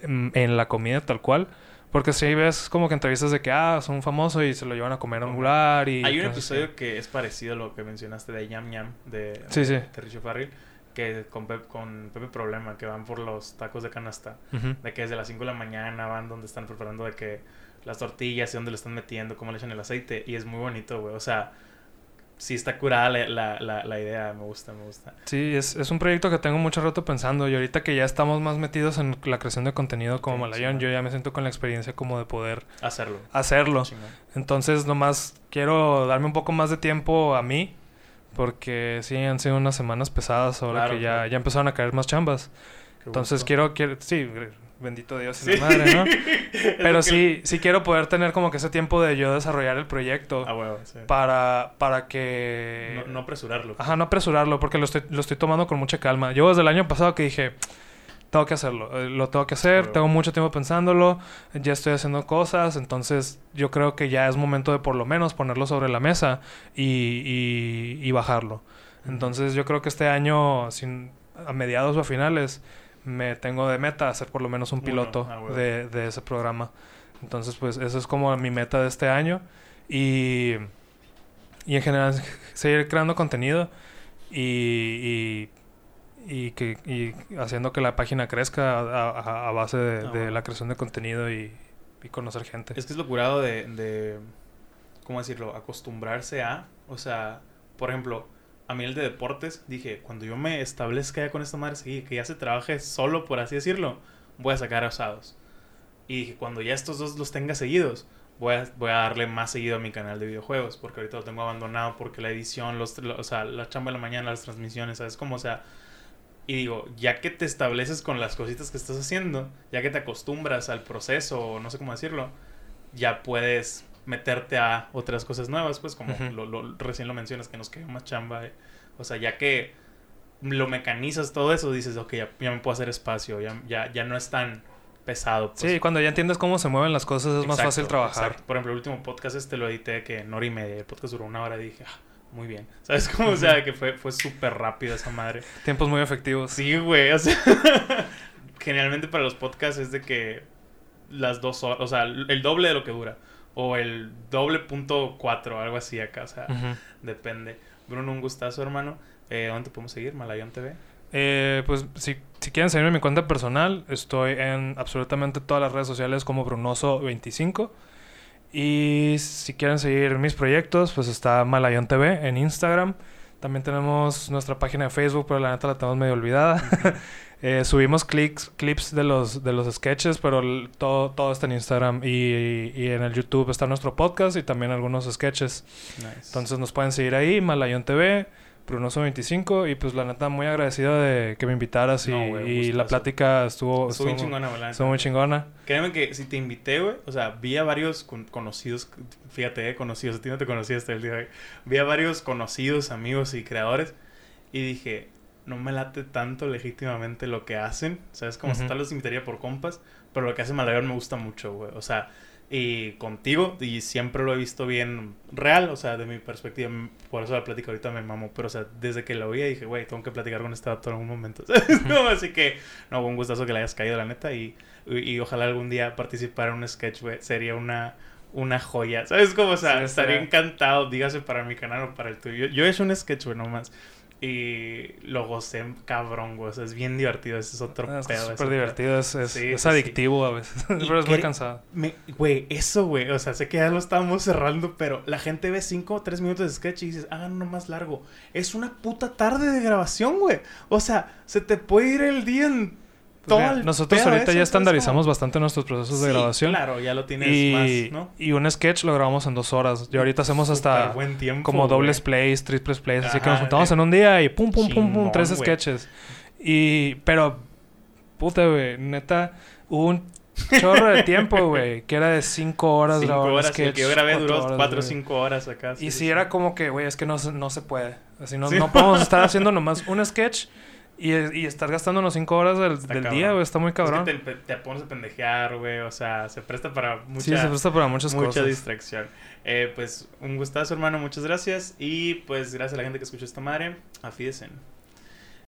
en, en la comida tal cual. Porque si ves como que entrevistas de que, ah, son famosos y se lo llevan a comer a un lugar y... Hay un así. episodio que es parecido a lo que mencionaste de Yam Yam de, Sí, de, sí. de Richo Farrell, que con, Pep- con Pepe Problema, que van por los tacos de canasta, de que desde las 5 de la mañana van donde están preparando de que las tortillas y dónde le están metiendo, cómo le echan el aceite, y es muy bonito, güey. O sea, sí está curada la, la, la, la idea, me gusta, me gusta. Sí, es, es un proyecto que tengo mucho rato pensando y ahorita que ya estamos más metidos en la creación de contenido como Sí, Malayón, sí. yo ya me siento con la experiencia como de poder Hacerlo. hacerlo. Chingón. Entonces nomás quiero darme un poco más de tiempo a mí porque sí han sido unas semanas pesadas ahora Claro, que ya, ya empezaron a caer más chambas. Qué Entonces gusto. quiero, quiero, sí, bendito Dios y Sí. la madre, ¿no? Pero que- sí, sí quiero poder tener como que ese tiempo de yo desarrollar el proyecto sí. para, para que... No, no apresurarlo. Ajá, no apresurarlo porque lo estoy, lo estoy tomando con mucha calma. Yo desde el año pasado que dije, tengo que hacerlo, eh, lo tengo que hacer, tengo mucho tiempo pensándolo, ya estoy haciendo cosas, entonces yo creo que ya es momento de por lo menos ponerlo sobre la mesa y, y, y bajarlo. Entonces yo creo que este año, sin, a mediados o a finales, me tengo de meta hacer por lo menos un piloto ah, de, de ese programa. Entonces pues eso es como mi meta de este año y, y en general seguir creando contenido y, y, y que, y haciendo que la página crezca a, a- a base de, Ah, de la creación de contenido y, y conocer gente. Es que es lo curado de, de, ¿cómo decirlo? Acostumbrarse a, o sea, por ejemplo, a mí el de deportes, dije, cuando yo me establezca ya con esta madre, sí, que ya se trabaje solo, por así decirlo, voy a sacar asados. Y dije, cuando ya estos dos los tenga seguidos, voy a, voy a darle más seguido a mi canal de videojuegos, porque ahorita lo tengo abandonado porque la edición, los, lo- o sea, la chamba de la mañana, las transmisiones, ¿sabes? Como, o sea, y digo, ya que te estableces con las cositas que estás haciendo, ya que te acostumbras al proceso, no sé cómo decirlo, ya puedes meterte a otras cosas nuevas, pues como lo, lo- recién lo mencionas, que nos quedó más chamba. eh. O sea, ya que lo mecanizas todo eso, dices, ok, ya, ya me puedo hacer espacio, ya, ya, ya no es tan pesado. pues. Sí, cuando ya entiendes cómo se mueven las cosas es más fácil trabajar. exacto. Por ejemplo, el último podcast este lo edité que en hora y media, el podcast duró una hora y dije, ah, muy bien. ¿Sabes cómo? O sea, que fue, fue súper rápido esa madre. Tiempos muy efectivos. Sí, güey, o sea, generalmente para los podcasts es de que las dos horas, o sea, el doble de lo que dura, o el doble punto cuatro, algo así acá, o sea, depende. Bruno, un gustazo, hermano. Eh, ¿Dónde te podemos seguir? Malayón TV. Eh, pues si, si quieren seguirme en mi cuenta personal, estoy en absolutamente todas las redes sociales como Brunoso25. Y si quieren seguir mis proyectos, pues está Malayón TV en Instagram. También tenemos nuestra página de Facebook, pero la neta la tenemos medio olvidada. Eh, subimos clics, clips de los, de los sketches, pero el- todo, todo está en Instagram. Y, y en el YouTube está nuestro podcast y también algunos sketches. Nice. Entonces nos pueden seguir ahí, Malayón TV, Brunoso25. Y pues la neta, muy agradecido de que me invitaras. Y, No, güey, y la plática estuvo, Estuvo estuvo- chingona, la estuvo muy chingona. Créeme que si te invité, güey, o sea, vi a varios con- conocidos, fíjate, eh, conocidos, a ti no te conocía hasta el día de hoy. Vi a varios conocidos, amigos y creadores y dije, no me late tanto legítimamente lo que hacen, ¿sabes? Como Ujú. tal los invitaría por compas, pero lo que hace Malayón me gusta mucho, güey. O sea, y contigo y siempre lo he visto bien real, o sea, de mi perspectiva, por eso la plática ahorita me mamó, pero o sea, desde que lo oía dije, güey, tengo que platicar con este dato en algún momento. Así que, no, un gustazo que le hayas caído, la neta, y, y, ojalá algún día participar en un sketch, güey, sería una, una joya, ¿sabes? Como, o sea, estaría encantado, dígase para mi canal o para el tuyo. Yo he hecho un sketch, güey, nomás. Y lo gocé cabrón, güey. O sea, es bien divertido. Ese es otro ah, es pedo. súper divertido. Es, es, adictivo a veces. pero es muy cansado. Güey, eso, güey. O sea, sé que ya lo estábamos cerrando, pero la gente ve 5 o 3 minutos de sketch y dices, hagan uno más largo. Es una puta tarde de grabación, güey. O sea, se te puede ir el día en nosotros ahorita ya estandarizamos bastante nuestros procesos de grabación. Claro, ya lo tienes y, más, ¿no? Y un sketch lo grabamos en dos horas. Y ahorita hacemos hasta como dobles plays, triples plays. así que nos juntamos en un día y pum, pum, pum, pum, tres sketches. Y, pero, puta, güey, neta, hubo un chorro de tiempo, güey, que era de cinco horas cinco horas, sketch. que yo grabé duró cuatro o cinco horas acá. y si era como que, güey, es que no, no se puede. Así no, no podemos estar haciendo nomás un sketch y, y estar gastándonos cinco horas del, día, güey, está muy cabrón. Es que te, pones a pendejear, güey, o sea, se presta para mucha... Sí, se presta para muchas mucha cosas. Mucha distracción. Eh, pues, un gustazo, hermano, muchas gracias. Y, pues, gracias a la gente que escuchó esta madre. Afídesen.